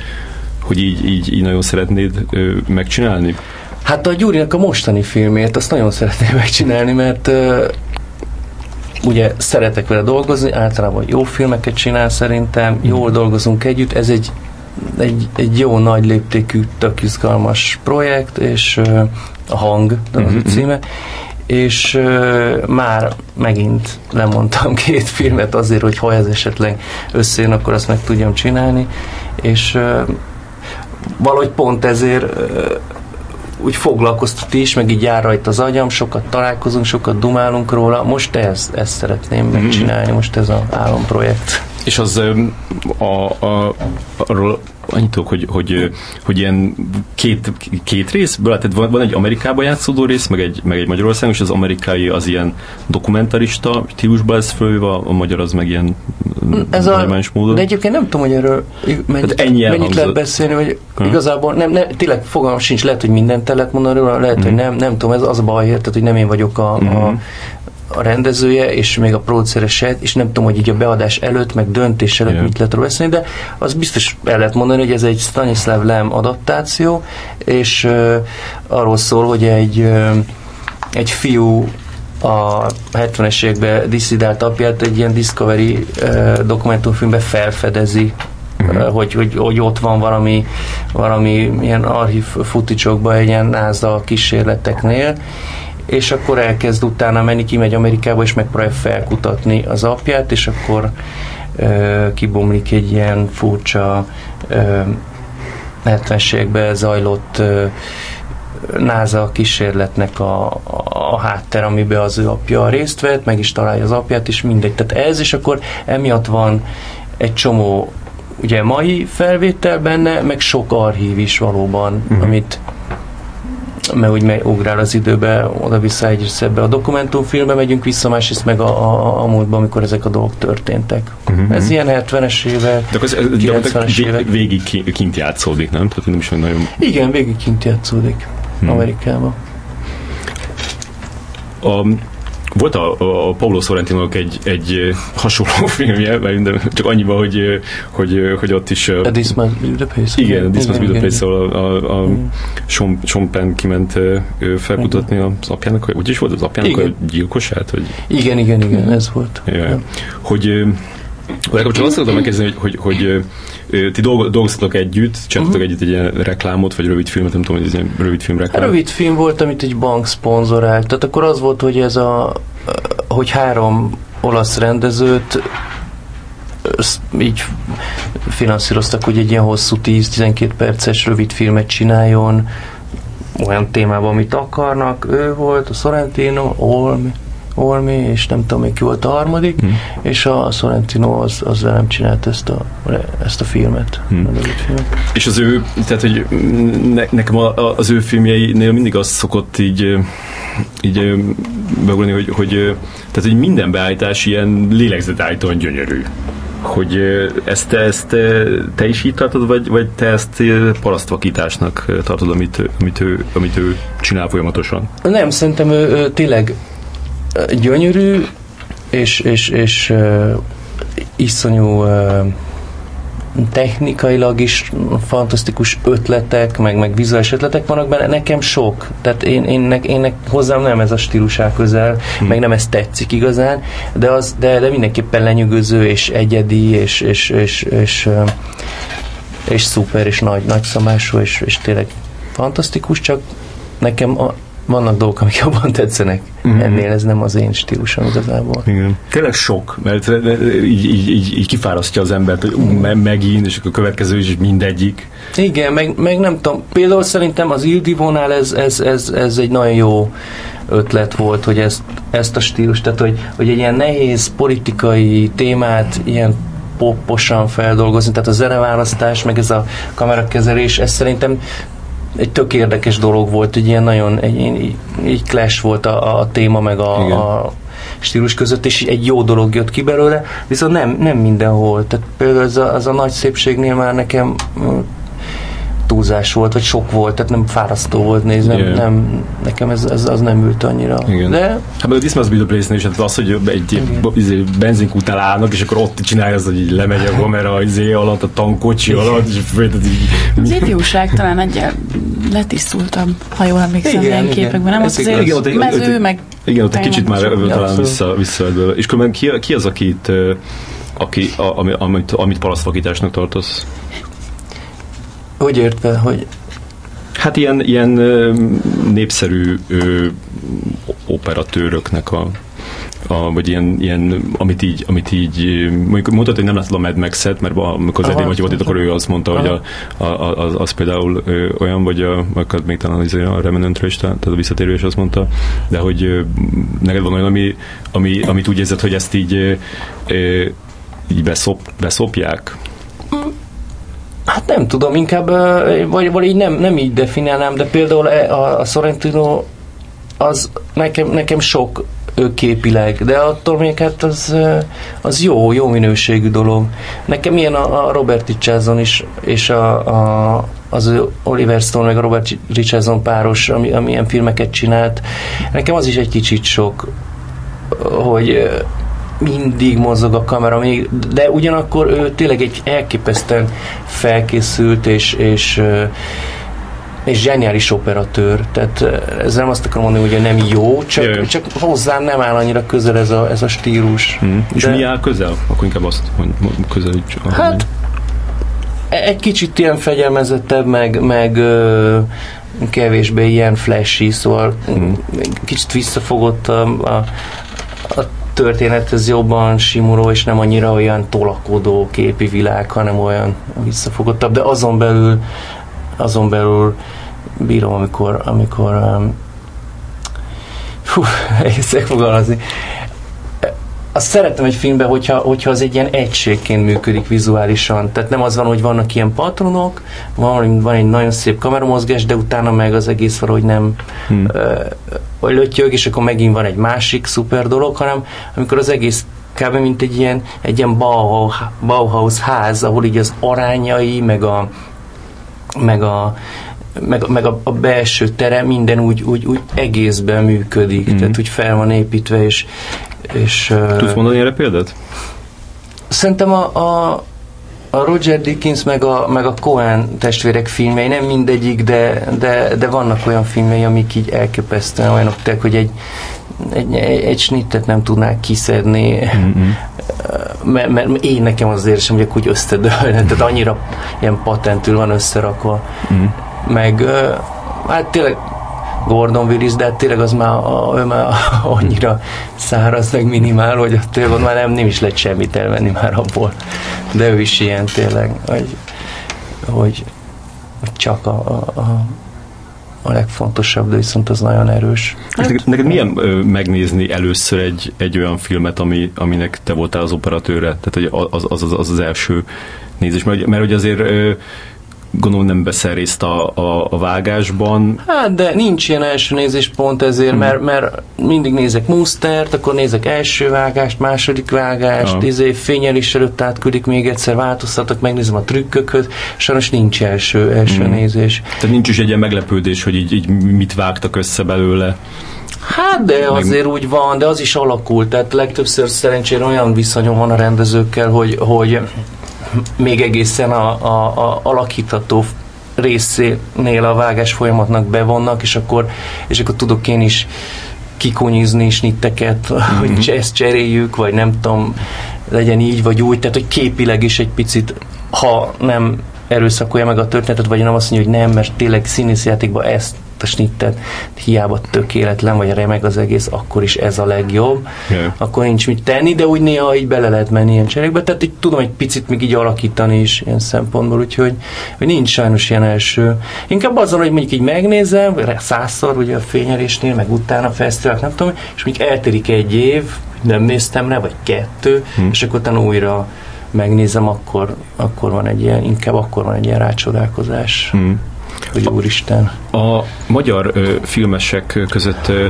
hogy így, így, így nagyon szeretnéd megcsinálni? Hát a Gyurinak a mostani filmét azt nagyon szeretném megcsinálni, mert ugye szeretek vele dolgozni, általában jó filmeket csinál szerintem, jól dolgozunk együtt, ez egy egy, egy jó nagy léptékű, tök izgalmas projekt, és a hang, de az mm-hmm. címe, és uh, már megint lemondtam két filmet azért, hogy ha ez esetleg összejön, akkor azt meg tudjam csinálni, és uh, valahogy pont ezért uh, úgy foglalkoztat is, meg így jár rajta az agyam, sokat találkozunk, sokat dumálunk róla. Most ezt, ezt szeretném mm-hmm. megcsinálni, most ez az álomprojekt. És az a, a, arról annyit tudok, hogy, hogy, hogy ilyen két, két részből, tehát van, van egy Amerikában játszódó rész, meg egy, meg egy Magyarországon, és az amerikai az ilyen dokumentarista stílusban lesz fölve, a magyar az meg ilyen Ez a, módon. De egyébként nem tudom, hogy erről mennyit, hát ennyi mennyit lehet beszélni, hogy ha? igazából nem, nem, tényleg fogalmam sincs, lehet, hogy mindent lehet mondani róla, lehet, hmm. hogy mhm. nem, nem tudom, ez az a baj, tehát, hogy nem én vagyok a, hmm. a mhm a rendezője, és még a producere se, és nem tudom, hogy így a beadás előtt, meg döntés előtt yeah. mit lehet róla beszélni, de az biztos el lehet mondani, hogy ez egy Stanislav Lem adaptáció, és uh, arról szól, hogy egy, uh, egy fiú a 70-es években diszidált apját egy ilyen Discovery uh, dokumentumfilmbe felfedezi uh-huh. hogy, hogy, hogy ott van valami, valami ilyen archív futicsokban egy ilyen NASA kísérleteknél, és akkor elkezd utána menni, kimegy Amerikába, és megpróbálja felkutatni az apját, és akkor ö, kibomlik egy ilyen furcsa ö, 70 zajlott ö, NASA kísérletnek a, a, a hátter, amiben az ő apja részt vett, meg is találja az apját, és mindegy. Tehát ez, és akkor emiatt van egy csomó ugye mai felvétel benne, meg sok archív is valóban, uh-huh. amit mert úgy megy, ugrál az időbe, oda-vissza egyrészt ebbe a dokumentumfilmbe megyünk vissza, másrészt meg a, a, a múltban, amikor ezek a dolgok történtek. Uh-huh. Ez ilyen 70-es évek, de az, 90-es évek. Végig kint játszódik, nem? Tehát nem is nagyon... Igen, végig kint játszódik hmm. Amerikában. A, volt a, a Paulo sorrentino egy, egy hasonló filmje, mert csak annyiban, hogy, hogy, hogy ott is... A This the Place. Igen, a This the Place, ahol a, a, Sean, Sean Penn kiment felkutatni az apjának, hogy úgy is volt az apjának igen. a gyilkosát? Hogy... Igen, igen, igen, ez volt. Ja. Hogy Legalább csak azt szeretném megkezdeni, hogy, hogy, hogy ti dolgoztatok együtt, csináltatok uh-huh. együtt egy ilyen reklámot, vagy rövid filmet, nem tudom, hogy ez egy rövid film reklám. Rövid film volt, amit egy bank szponzorált. Tehát akkor az volt, hogy ez a, hogy három olasz rendezőt így finanszíroztak, hogy egy ilyen hosszú 10-12 perces rövid filmet csináljon, olyan témában, amit akarnak. Ő volt, a Sorrentino, Olmi, Olmi, és nem tudom még ki volt a harmadik, hmm. és a Sorrentino az, az nem csinált ezt a, ezt a filmet. Hmm. A filmet. És az ő, tehát hogy ne, nekem az ő filmjeinél mindig az szokott így így beugolni, hogy, hogy, tehát, hogy minden beállítás ilyen lélegzetállítóan gyönyörű hogy ezt, ezt te is így tartod, vagy, vagy te ezt parasztvakításnak tartod, amit, amit, ő, amit ő csinál folyamatosan? Nem, szerintem ő, ő tényleg gyönyörű, és, és, és uh, iszonyú uh, technikailag is fantasztikus ötletek, meg, meg vizuális ötletek vannak benne, nekem sok. Tehát én, én, nek, én nek, hozzám nem ez a stílus áll közel, hmm. meg nem ez tetszik igazán, de, az, de, de mindenképpen lenyűgöző, és egyedi, és, és, és, és, és, és szuper, és nagy, nagy szamású, és, és tényleg fantasztikus, csak nekem a, vannak dolgok, amik jobban tetszenek. Mm-hmm. Ennél ez nem az én stílusom igazából. Igen. Tényleg sok, mert így, így, így, így kifárasztja az embert, hogy uh, megint, és akkor a következő is mindegyik. Igen, meg, meg nem tudom, például szerintem az Ildivónál ez, ez, ez, ez egy nagyon jó ötlet volt, hogy ezt, ezt a stílus, tehát hogy, hogy egy ilyen nehéz politikai témát ilyen poposan feldolgozni, tehát a zeneválasztás, meg ez a kamerakezelés, ez szerintem egy tök érdekes dolog volt, egy ilyen nagyon, egy, egy clash volt a, a téma meg a, a stílus között, és egy jó dolog jött ki belőle, viszont nem, nem mindenhol. Tehát például az a, az a nagy szépségnél már nekem túlzás volt, vagy sok volt, tehát nem fárasztó volt nézni, nem, yeah. nem, nekem ez, ez, az nem ült annyira. Igen. De... Hát meg a This Must Be The Place-nél is, hát az, hogy egy izé, benzinkútnál állnak, és akkor ott csinálja az, hogy így lemegy a kamera izé alatt, a tankocsi alatt, és így... Az ifjúság talán egy letisztultabb, ha jól emlékszem, igen, ilyen képekben, nem? Az azért igen, ott, mező, ott, meg... Igen, ott egy kicsit már talán vissza, vissza És különben ki, ki az, akit, aki, a, amit, amit parasztvakításnak tartasz? Hogy értve, hogy... Hát ilyen, ilyen népszerű ö, operatőröknek a, a, vagy ilyen, ilyen amit, így, amit így, mondjuk mondtad, hogy nem látod a Mad Max-et, mert amikor az Edén volt itt, akkor ő azt mondta, Aha. hogy a, a, az, az például ö, olyan, vagy a, akkor még talán az, a Revenantről is, tehát a visszatérő is azt mondta, de hogy ö, neked van olyan, ami, ami, amit úgy érzed, hogy ezt így, ö, így beszop, beszopják? Hát nem tudom, inkább, vagy, vagy így nem, nem így definiálnám, de például e, a, a Sorrentino az nekem, nekem sok képileg, de attól még hát az, az jó, jó minőségű dolog. Nekem ilyen a, a Robert Richardson is, és a, a, az Oliver Stone meg a Robert Richardson páros, ami, ami ilyen filmeket csinált. Nekem az is egy kicsit sok, hogy mindig mozog a kamera, még, de ugyanakkor ő tényleg egy elképesztően felkészült és, és és zseniális operatőr, tehát ezzel nem azt akarom mondani, hogy nem jó, csak, Jaj. csak hozzám nem áll annyira közel ez a, ez a stílus. Hmm. És mi áll közel? Akkor inkább azt hogy közelíts. Hát egy kicsit ilyen fegyelmezettebb, meg, meg ö, kevésbé ilyen flashy, szóval hmm. kicsit visszafogott a, a, a történethez jobban simuló, és nem annyira olyan tolakodó képi világ, hanem olyan visszafogottabb, de azon belül azon belül bírom, amikor, amikor um, fú, egészek fogalmazni. Azt szeretem egy filmben, hogyha, hogyha az egy ilyen egységként működik vizuálisan. Tehát nem az van, hogy vannak ilyen patronok, van, van egy nagyon szép kameramozgás, de utána meg az egész valahogy nem hmm. uh, lötyög, és akkor megint van egy másik szuper dolog, hanem amikor az egész kb. mint egy ilyen, egy ilyen Bauhaus ház, ahol így az arányai, meg a, meg a meg, meg a, a belső tere minden úgy, úgy, úgy egészben működik, mm. tehát úgy fel van építve, és, és Tudsz mondani erre példát? Szerintem a, a, a Roger Dickens meg a, meg a Cohen testvérek filmjei, nem mindegyik, de, de, de vannak olyan filmjei, amik így elképesztően olyanok, tehát, hogy egy, egy, egy, snittet nem tudnák kiszedni, mm-hmm. mert, mert én nekem az érzem, hogy úgy összedőlne, tehát annyira ilyen patentül van összerakva. Mm. Meg hát tényleg Gordon Willis, de hát tényleg az már, ő már annyira száraz, meg minimál, hogy tényleg már nem, nem is lehet semmit elvenni már abból. De ő is ilyen tényleg, hogy, hogy csak a, a, a legfontosabb, de viszont az nagyon erős. Hát, neked, neked milyen ö, megnézni először egy, egy olyan filmet, ami, aminek te voltál az operatőre? Tehát az az, az, az, az első nézés, mert, mert hogy azért ö, gondolom nem veszel részt a, a, a vágásban. Hát, de nincs ilyen első nézés pont ezért, hmm. mert, mert mindig nézek mustert, akkor nézek első vágást, második vágást, ja. izé, fényelés előtt átküldik még egyszer, változtatok, megnézem a trükkökhöz, sajnos nincs első, első hmm. nézés. Tehát nincs is egy ilyen meglepődés, hogy így, így mit vágtak össze belőle. Hát, de azért Meg... úgy van, de az is alakult. Tehát legtöbbször szerencsére olyan viszonyom van a rendezőkkel, hogy, hogy még egészen a, a, a alakítható részénél a vágás folyamatnak bevonnak, és akkor, és akkor tudok én is kikonyizni snitteket, mm-hmm. hogy ezt cseréljük, vagy nem tudom, legyen így, vagy úgy, tehát hogy képileg is egy picit, ha nem erőszakolja meg a történetet, vagy nem azt mondja, hogy nem, mert tényleg színészjátékban ezt a snittet hiába tökéletlen, vagy remeg az egész, akkor is ez a legjobb. Yeah. Akkor nincs mit tenni, de úgy néha így bele lehet menni ilyen cserékbe, tehát így tudom egy picit még így alakítani is ilyen szempontból, úgyhogy hogy nincs sajnos ilyen első. Inkább azon, hogy mondjuk így megnézem, százszor ugye a fényelésnél, meg utána a fesztivál, nem tudom, és mondjuk elterik egy év, nem néztem rá, vagy kettő, hmm. és akkor utána újra megnézem, akkor, akkor van egy ilyen, inkább akkor van egy ilyen rácsodálkozás. Hmm hogy úristen. A magyar ö, filmesek között ö,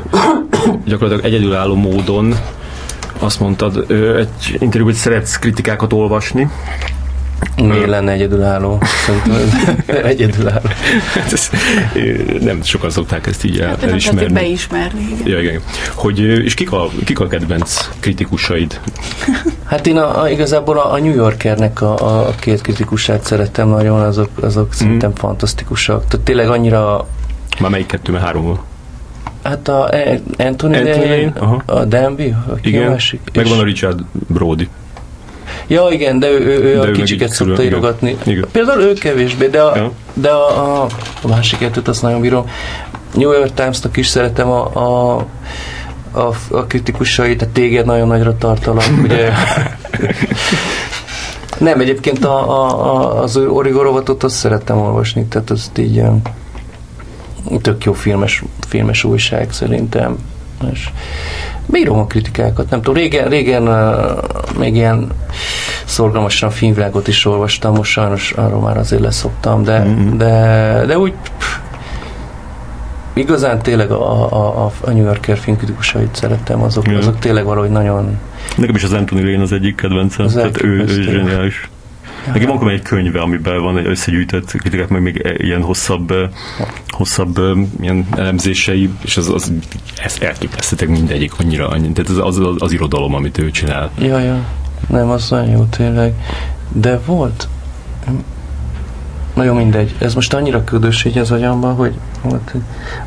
gyakorlatilag egyedülálló módon azt mondtad ö, egy interjúban, szeretsz kritikákat olvasni, Miért lenne egyedülálló? egyedülálló. Hát nem sokan szokták ezt így el, hát, elismerni. beismerni, igen. Ja, igen. Hogy, és kik a, kik a kedvenc kritikusaid? Hát én a, a, igazából a, a New Yorkernek a, a két kritikusát szeretem nagyon, azok, azok mm. szerintem fantasztikusak. Tehát tényleg annyira... Már melyik kettő, mert három Hát a Anthony, Anthony Dane, a Danby, a Igen, másik, meg van a Richard Brody. Ja, igen, de ő, ő, ő de a ő kicsiket szokta írogatni. Igen. Például ő kevésbé, de a, ja. de a, a, a másik kettőt azt nagyon bírom. New York Times-nak is szeretem a, a, a, a kritikusai, tehát téged nagyon nagyra tartalak, ugye. Nem, egyébként a, a, a, az Origorovatot azt szerettem olvasni, tehát azt így tök jó filmes, filmes újság szerintem. És bírom a kritikákat, nem tudom, régen, régen uh, még ilyen szorgalmasan filmvilágot is olvastam, most sajnos arról már azért leszoktam, de, mm-hmm. de, de úgy pff, igazán tényleg a, a, a New Yorker filmkritikusait szerettem, azok, yeah. azok tényleg valahogy nagyon... Nekem is az Anthony Lane az egyik kedvencem, az tehát ő, ő zseniális. Nekem van egy könyve, amiben van egy összegyűjtött kritikák, meg még ilyen hosszabb, hosszabb ilyen elemzései, és az, az ez elképesztetek mindegyik annyira, annyi, tehát az, az, az, az irodalom, amit ő csinál. Ja, ja. Nem, az nagyon jó tényleg. De volt, nagyon mindegy. Ez most annyira ködös így az agyamban, hogy volt,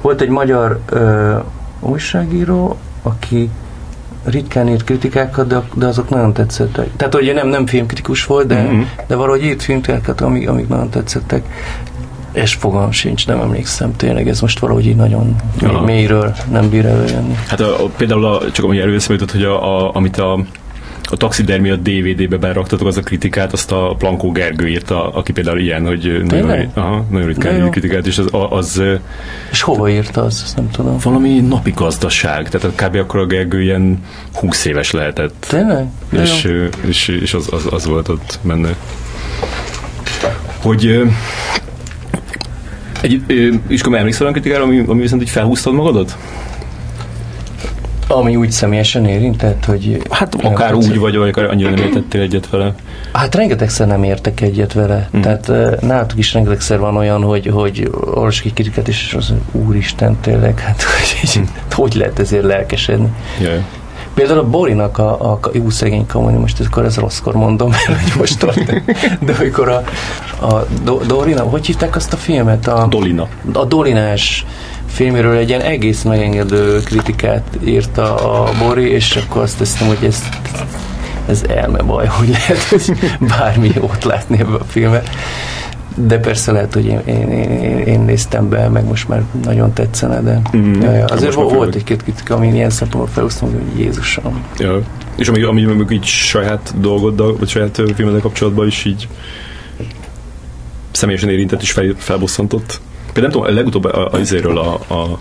volt egy magyar ö, újságíró, aki ritkán írt kritikákat, de, de azok nagyon tetszettek. Tehát ugye nem, nem filmkritikus volt, de, mm-hmm. de valahogy írt filmkritikákat, amik, amik nagyon tetszettek. És fogalmam sincs, nem emlékszem tényleg, ez most valahogy így nagyon ja. mélyről nem bír előjönni. Hát a, a, például a, csak ami először jutott, hogy a, a, amit a a taxidermia DVD-be beraktatok az a kritikát, azt a Plankó Gergő írta, aki például ilyen, hogy nagyon, aha, nagyon ritkán ír kritikát, és az, az... És hova írta az, azt nem tudom. Valami napi gazdaság, tehát kb. akkor a Gergő ilyen 20 éves lehetett. Tényleg? És, és, és az, az, az volt ott benne. Hogy egy, és akkor emlékszel olyan kritikára, ami, ami viszont így felhúztad magadat? Ami úgy személyesen érintett, hogy... Hát akár úgy, vagy, vagy akár annyira nem értettél egyet vele. Hát rengetegszer nem értek egyet vele. Mm. Tehát nálatok is rengetegszer van olyan, hogy, hogy olvasok egy kritikát, és az úristen tényleg, hát hogy, mm. hogy lehet ezért lelkesedni. Yeah. Például a Borinak a, a jó szegény kamoni, most akkor ez rosszkor mondom, mert hogy most tart, de amikor a, a Do, Dorina, hogy hívták azt a filmet? A, Dolina. A Dolinás filméről egy ilyen egész megengedő kritikát írta a Bori, és akkor azt hiszem, hogy ez, ez elmebaj, hogy lehet, hogy bármi jót látni ebbe a filmet. De persze lehet, hogy én, én, én, én néztem be, meg most már nagyon tetszene, de mm, ja, ja. azért volt, volt egy-két kritika, ami ilyen szempontból felhoztam, hogy Jézusom. Ja. És ami, ami mondjuk így saját dolgoddal, vagy saját filmeddel kapcsolatban is így személyesen érintett és fel, felbosszantott? Például nem tudom, legutóbb a, a, izéről a, a,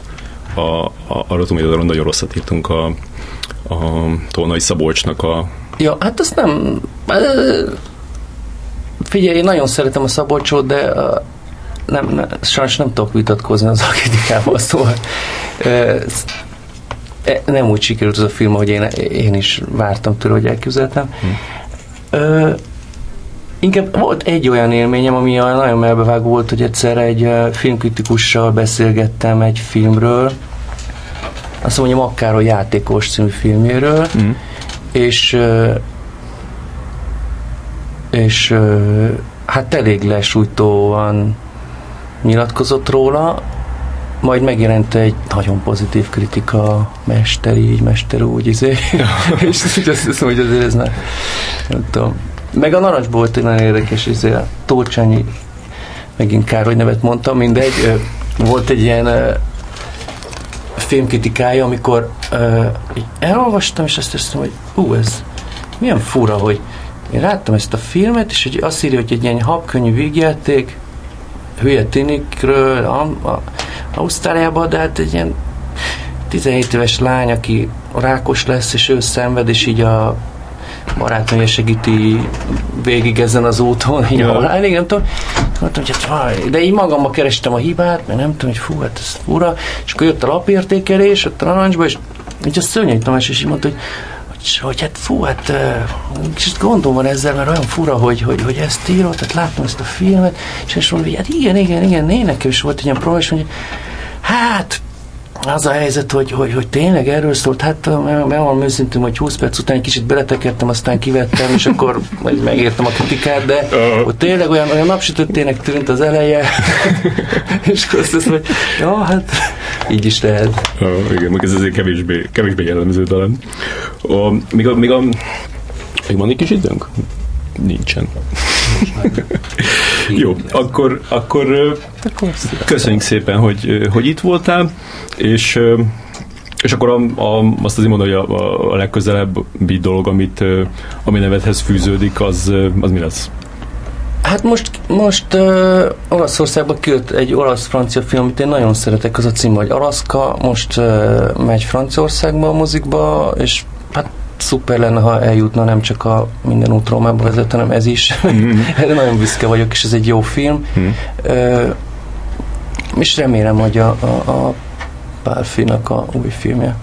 a, a, arra tudom, hogy nagyon rosszat írtunk a, a Tolnai Szabolcsnak a... Ja, hát azt nem... Figyelj, én nagyon szeretem a Szabolcsot, de nem, nem, sajnos nem tudok vitatkozni az a kritikával, szóval e, nem úgy sikerült az a film, hogy én, én is vártam tőle, hogy elképzeltem. Hm. Inkább volt egy olyan élményem, ami nagyon melbevágó volt, hogy egyszer egy filmkritikussal beszélgettem egy filmről, azt mondjam, akár a Játékos című filméről, mm. és és hát elég lesújtóan nyilatkozott róla, majd megjelent egy nagyon pozitív kritika, mester így, mester úgy, izé. és azt hiszem, hogy azért ez nem, nem tudom. Meg a narancsból nagyon érdekes, izé, a Tolcsányi, megint Károly nevet mondtam, mindegy, volt egy ilyen filmkritikája, amikor elolvastam, és azt hiszem, hogy ú, ez milyen fura, hogy én láttam ezt a filmet, és hogy azt írja, hogy egy ilyen habkönnyű végjáték, hülye tinikről, a, a, Ausztráliában, de hát egy ilyen 17 éves lány, aki rákos lesz, és ő szenved, és így a barátnője segíti végig ezen az úton, így ja. halálni, nem tudom. Mondtam, hogy hát, de így magammal kerestem a hibát, mert nem tudom, hogy fú, hát ez fura. És akkor jött a lapértékelés, ott a narancsba, és így a szörnyű Tamás is így mondta, hogy hogy, hogy hát fú, hát kicsit gondom van ezzel, mert olyan fura, hogy, hogy, hogy ezt írott, tehát láttam ezt a filmet, és és mondom, hogy hát igen, igen, igen, én nekem is volt egy ilyen probléma, és mondja, hát az a helyzet, hogy, hogy, hogy tényleg erről szólt, hát megmondom őszintén, hogy 20 perc után egy kicsit beletekertem, aztán kivettem, és akkor megértem a kritikát, de hogy tényleg olyan, olyan napsütöttének tűnt az eleje, és akkor azt hiszem, hogy ja, hát így is lehet. Uh, igen, meg ez azért kevésbé, kevésbé jellemző talán. A, még, a, még, a, még van egy kis időnk? Nincsen. Jó, akkor, akkor, köszönjük szépen, hogy, hogy itt voltál, és és akkor a, a, azt azért mondom, hogy a, a, legközelebbi dolog, amit, ami nevedhez fűződik, az, az mi lesz? Hát most, most uh, Olaszországban kijött egy olasz-francia film, amit én nagyon szeretek, az a cím, hogy Alaszka, most uh, megy Franciaországba a mozikba, és hát szuper lenne, ha eljutna nem csak a minden út Rómába vezet, hanem ez is. Mm. Erre nagyon büszke vagyok, és ez egy jó film. Mm. Uh, és remélem, hogy a, a, a Pálfinak a új filmje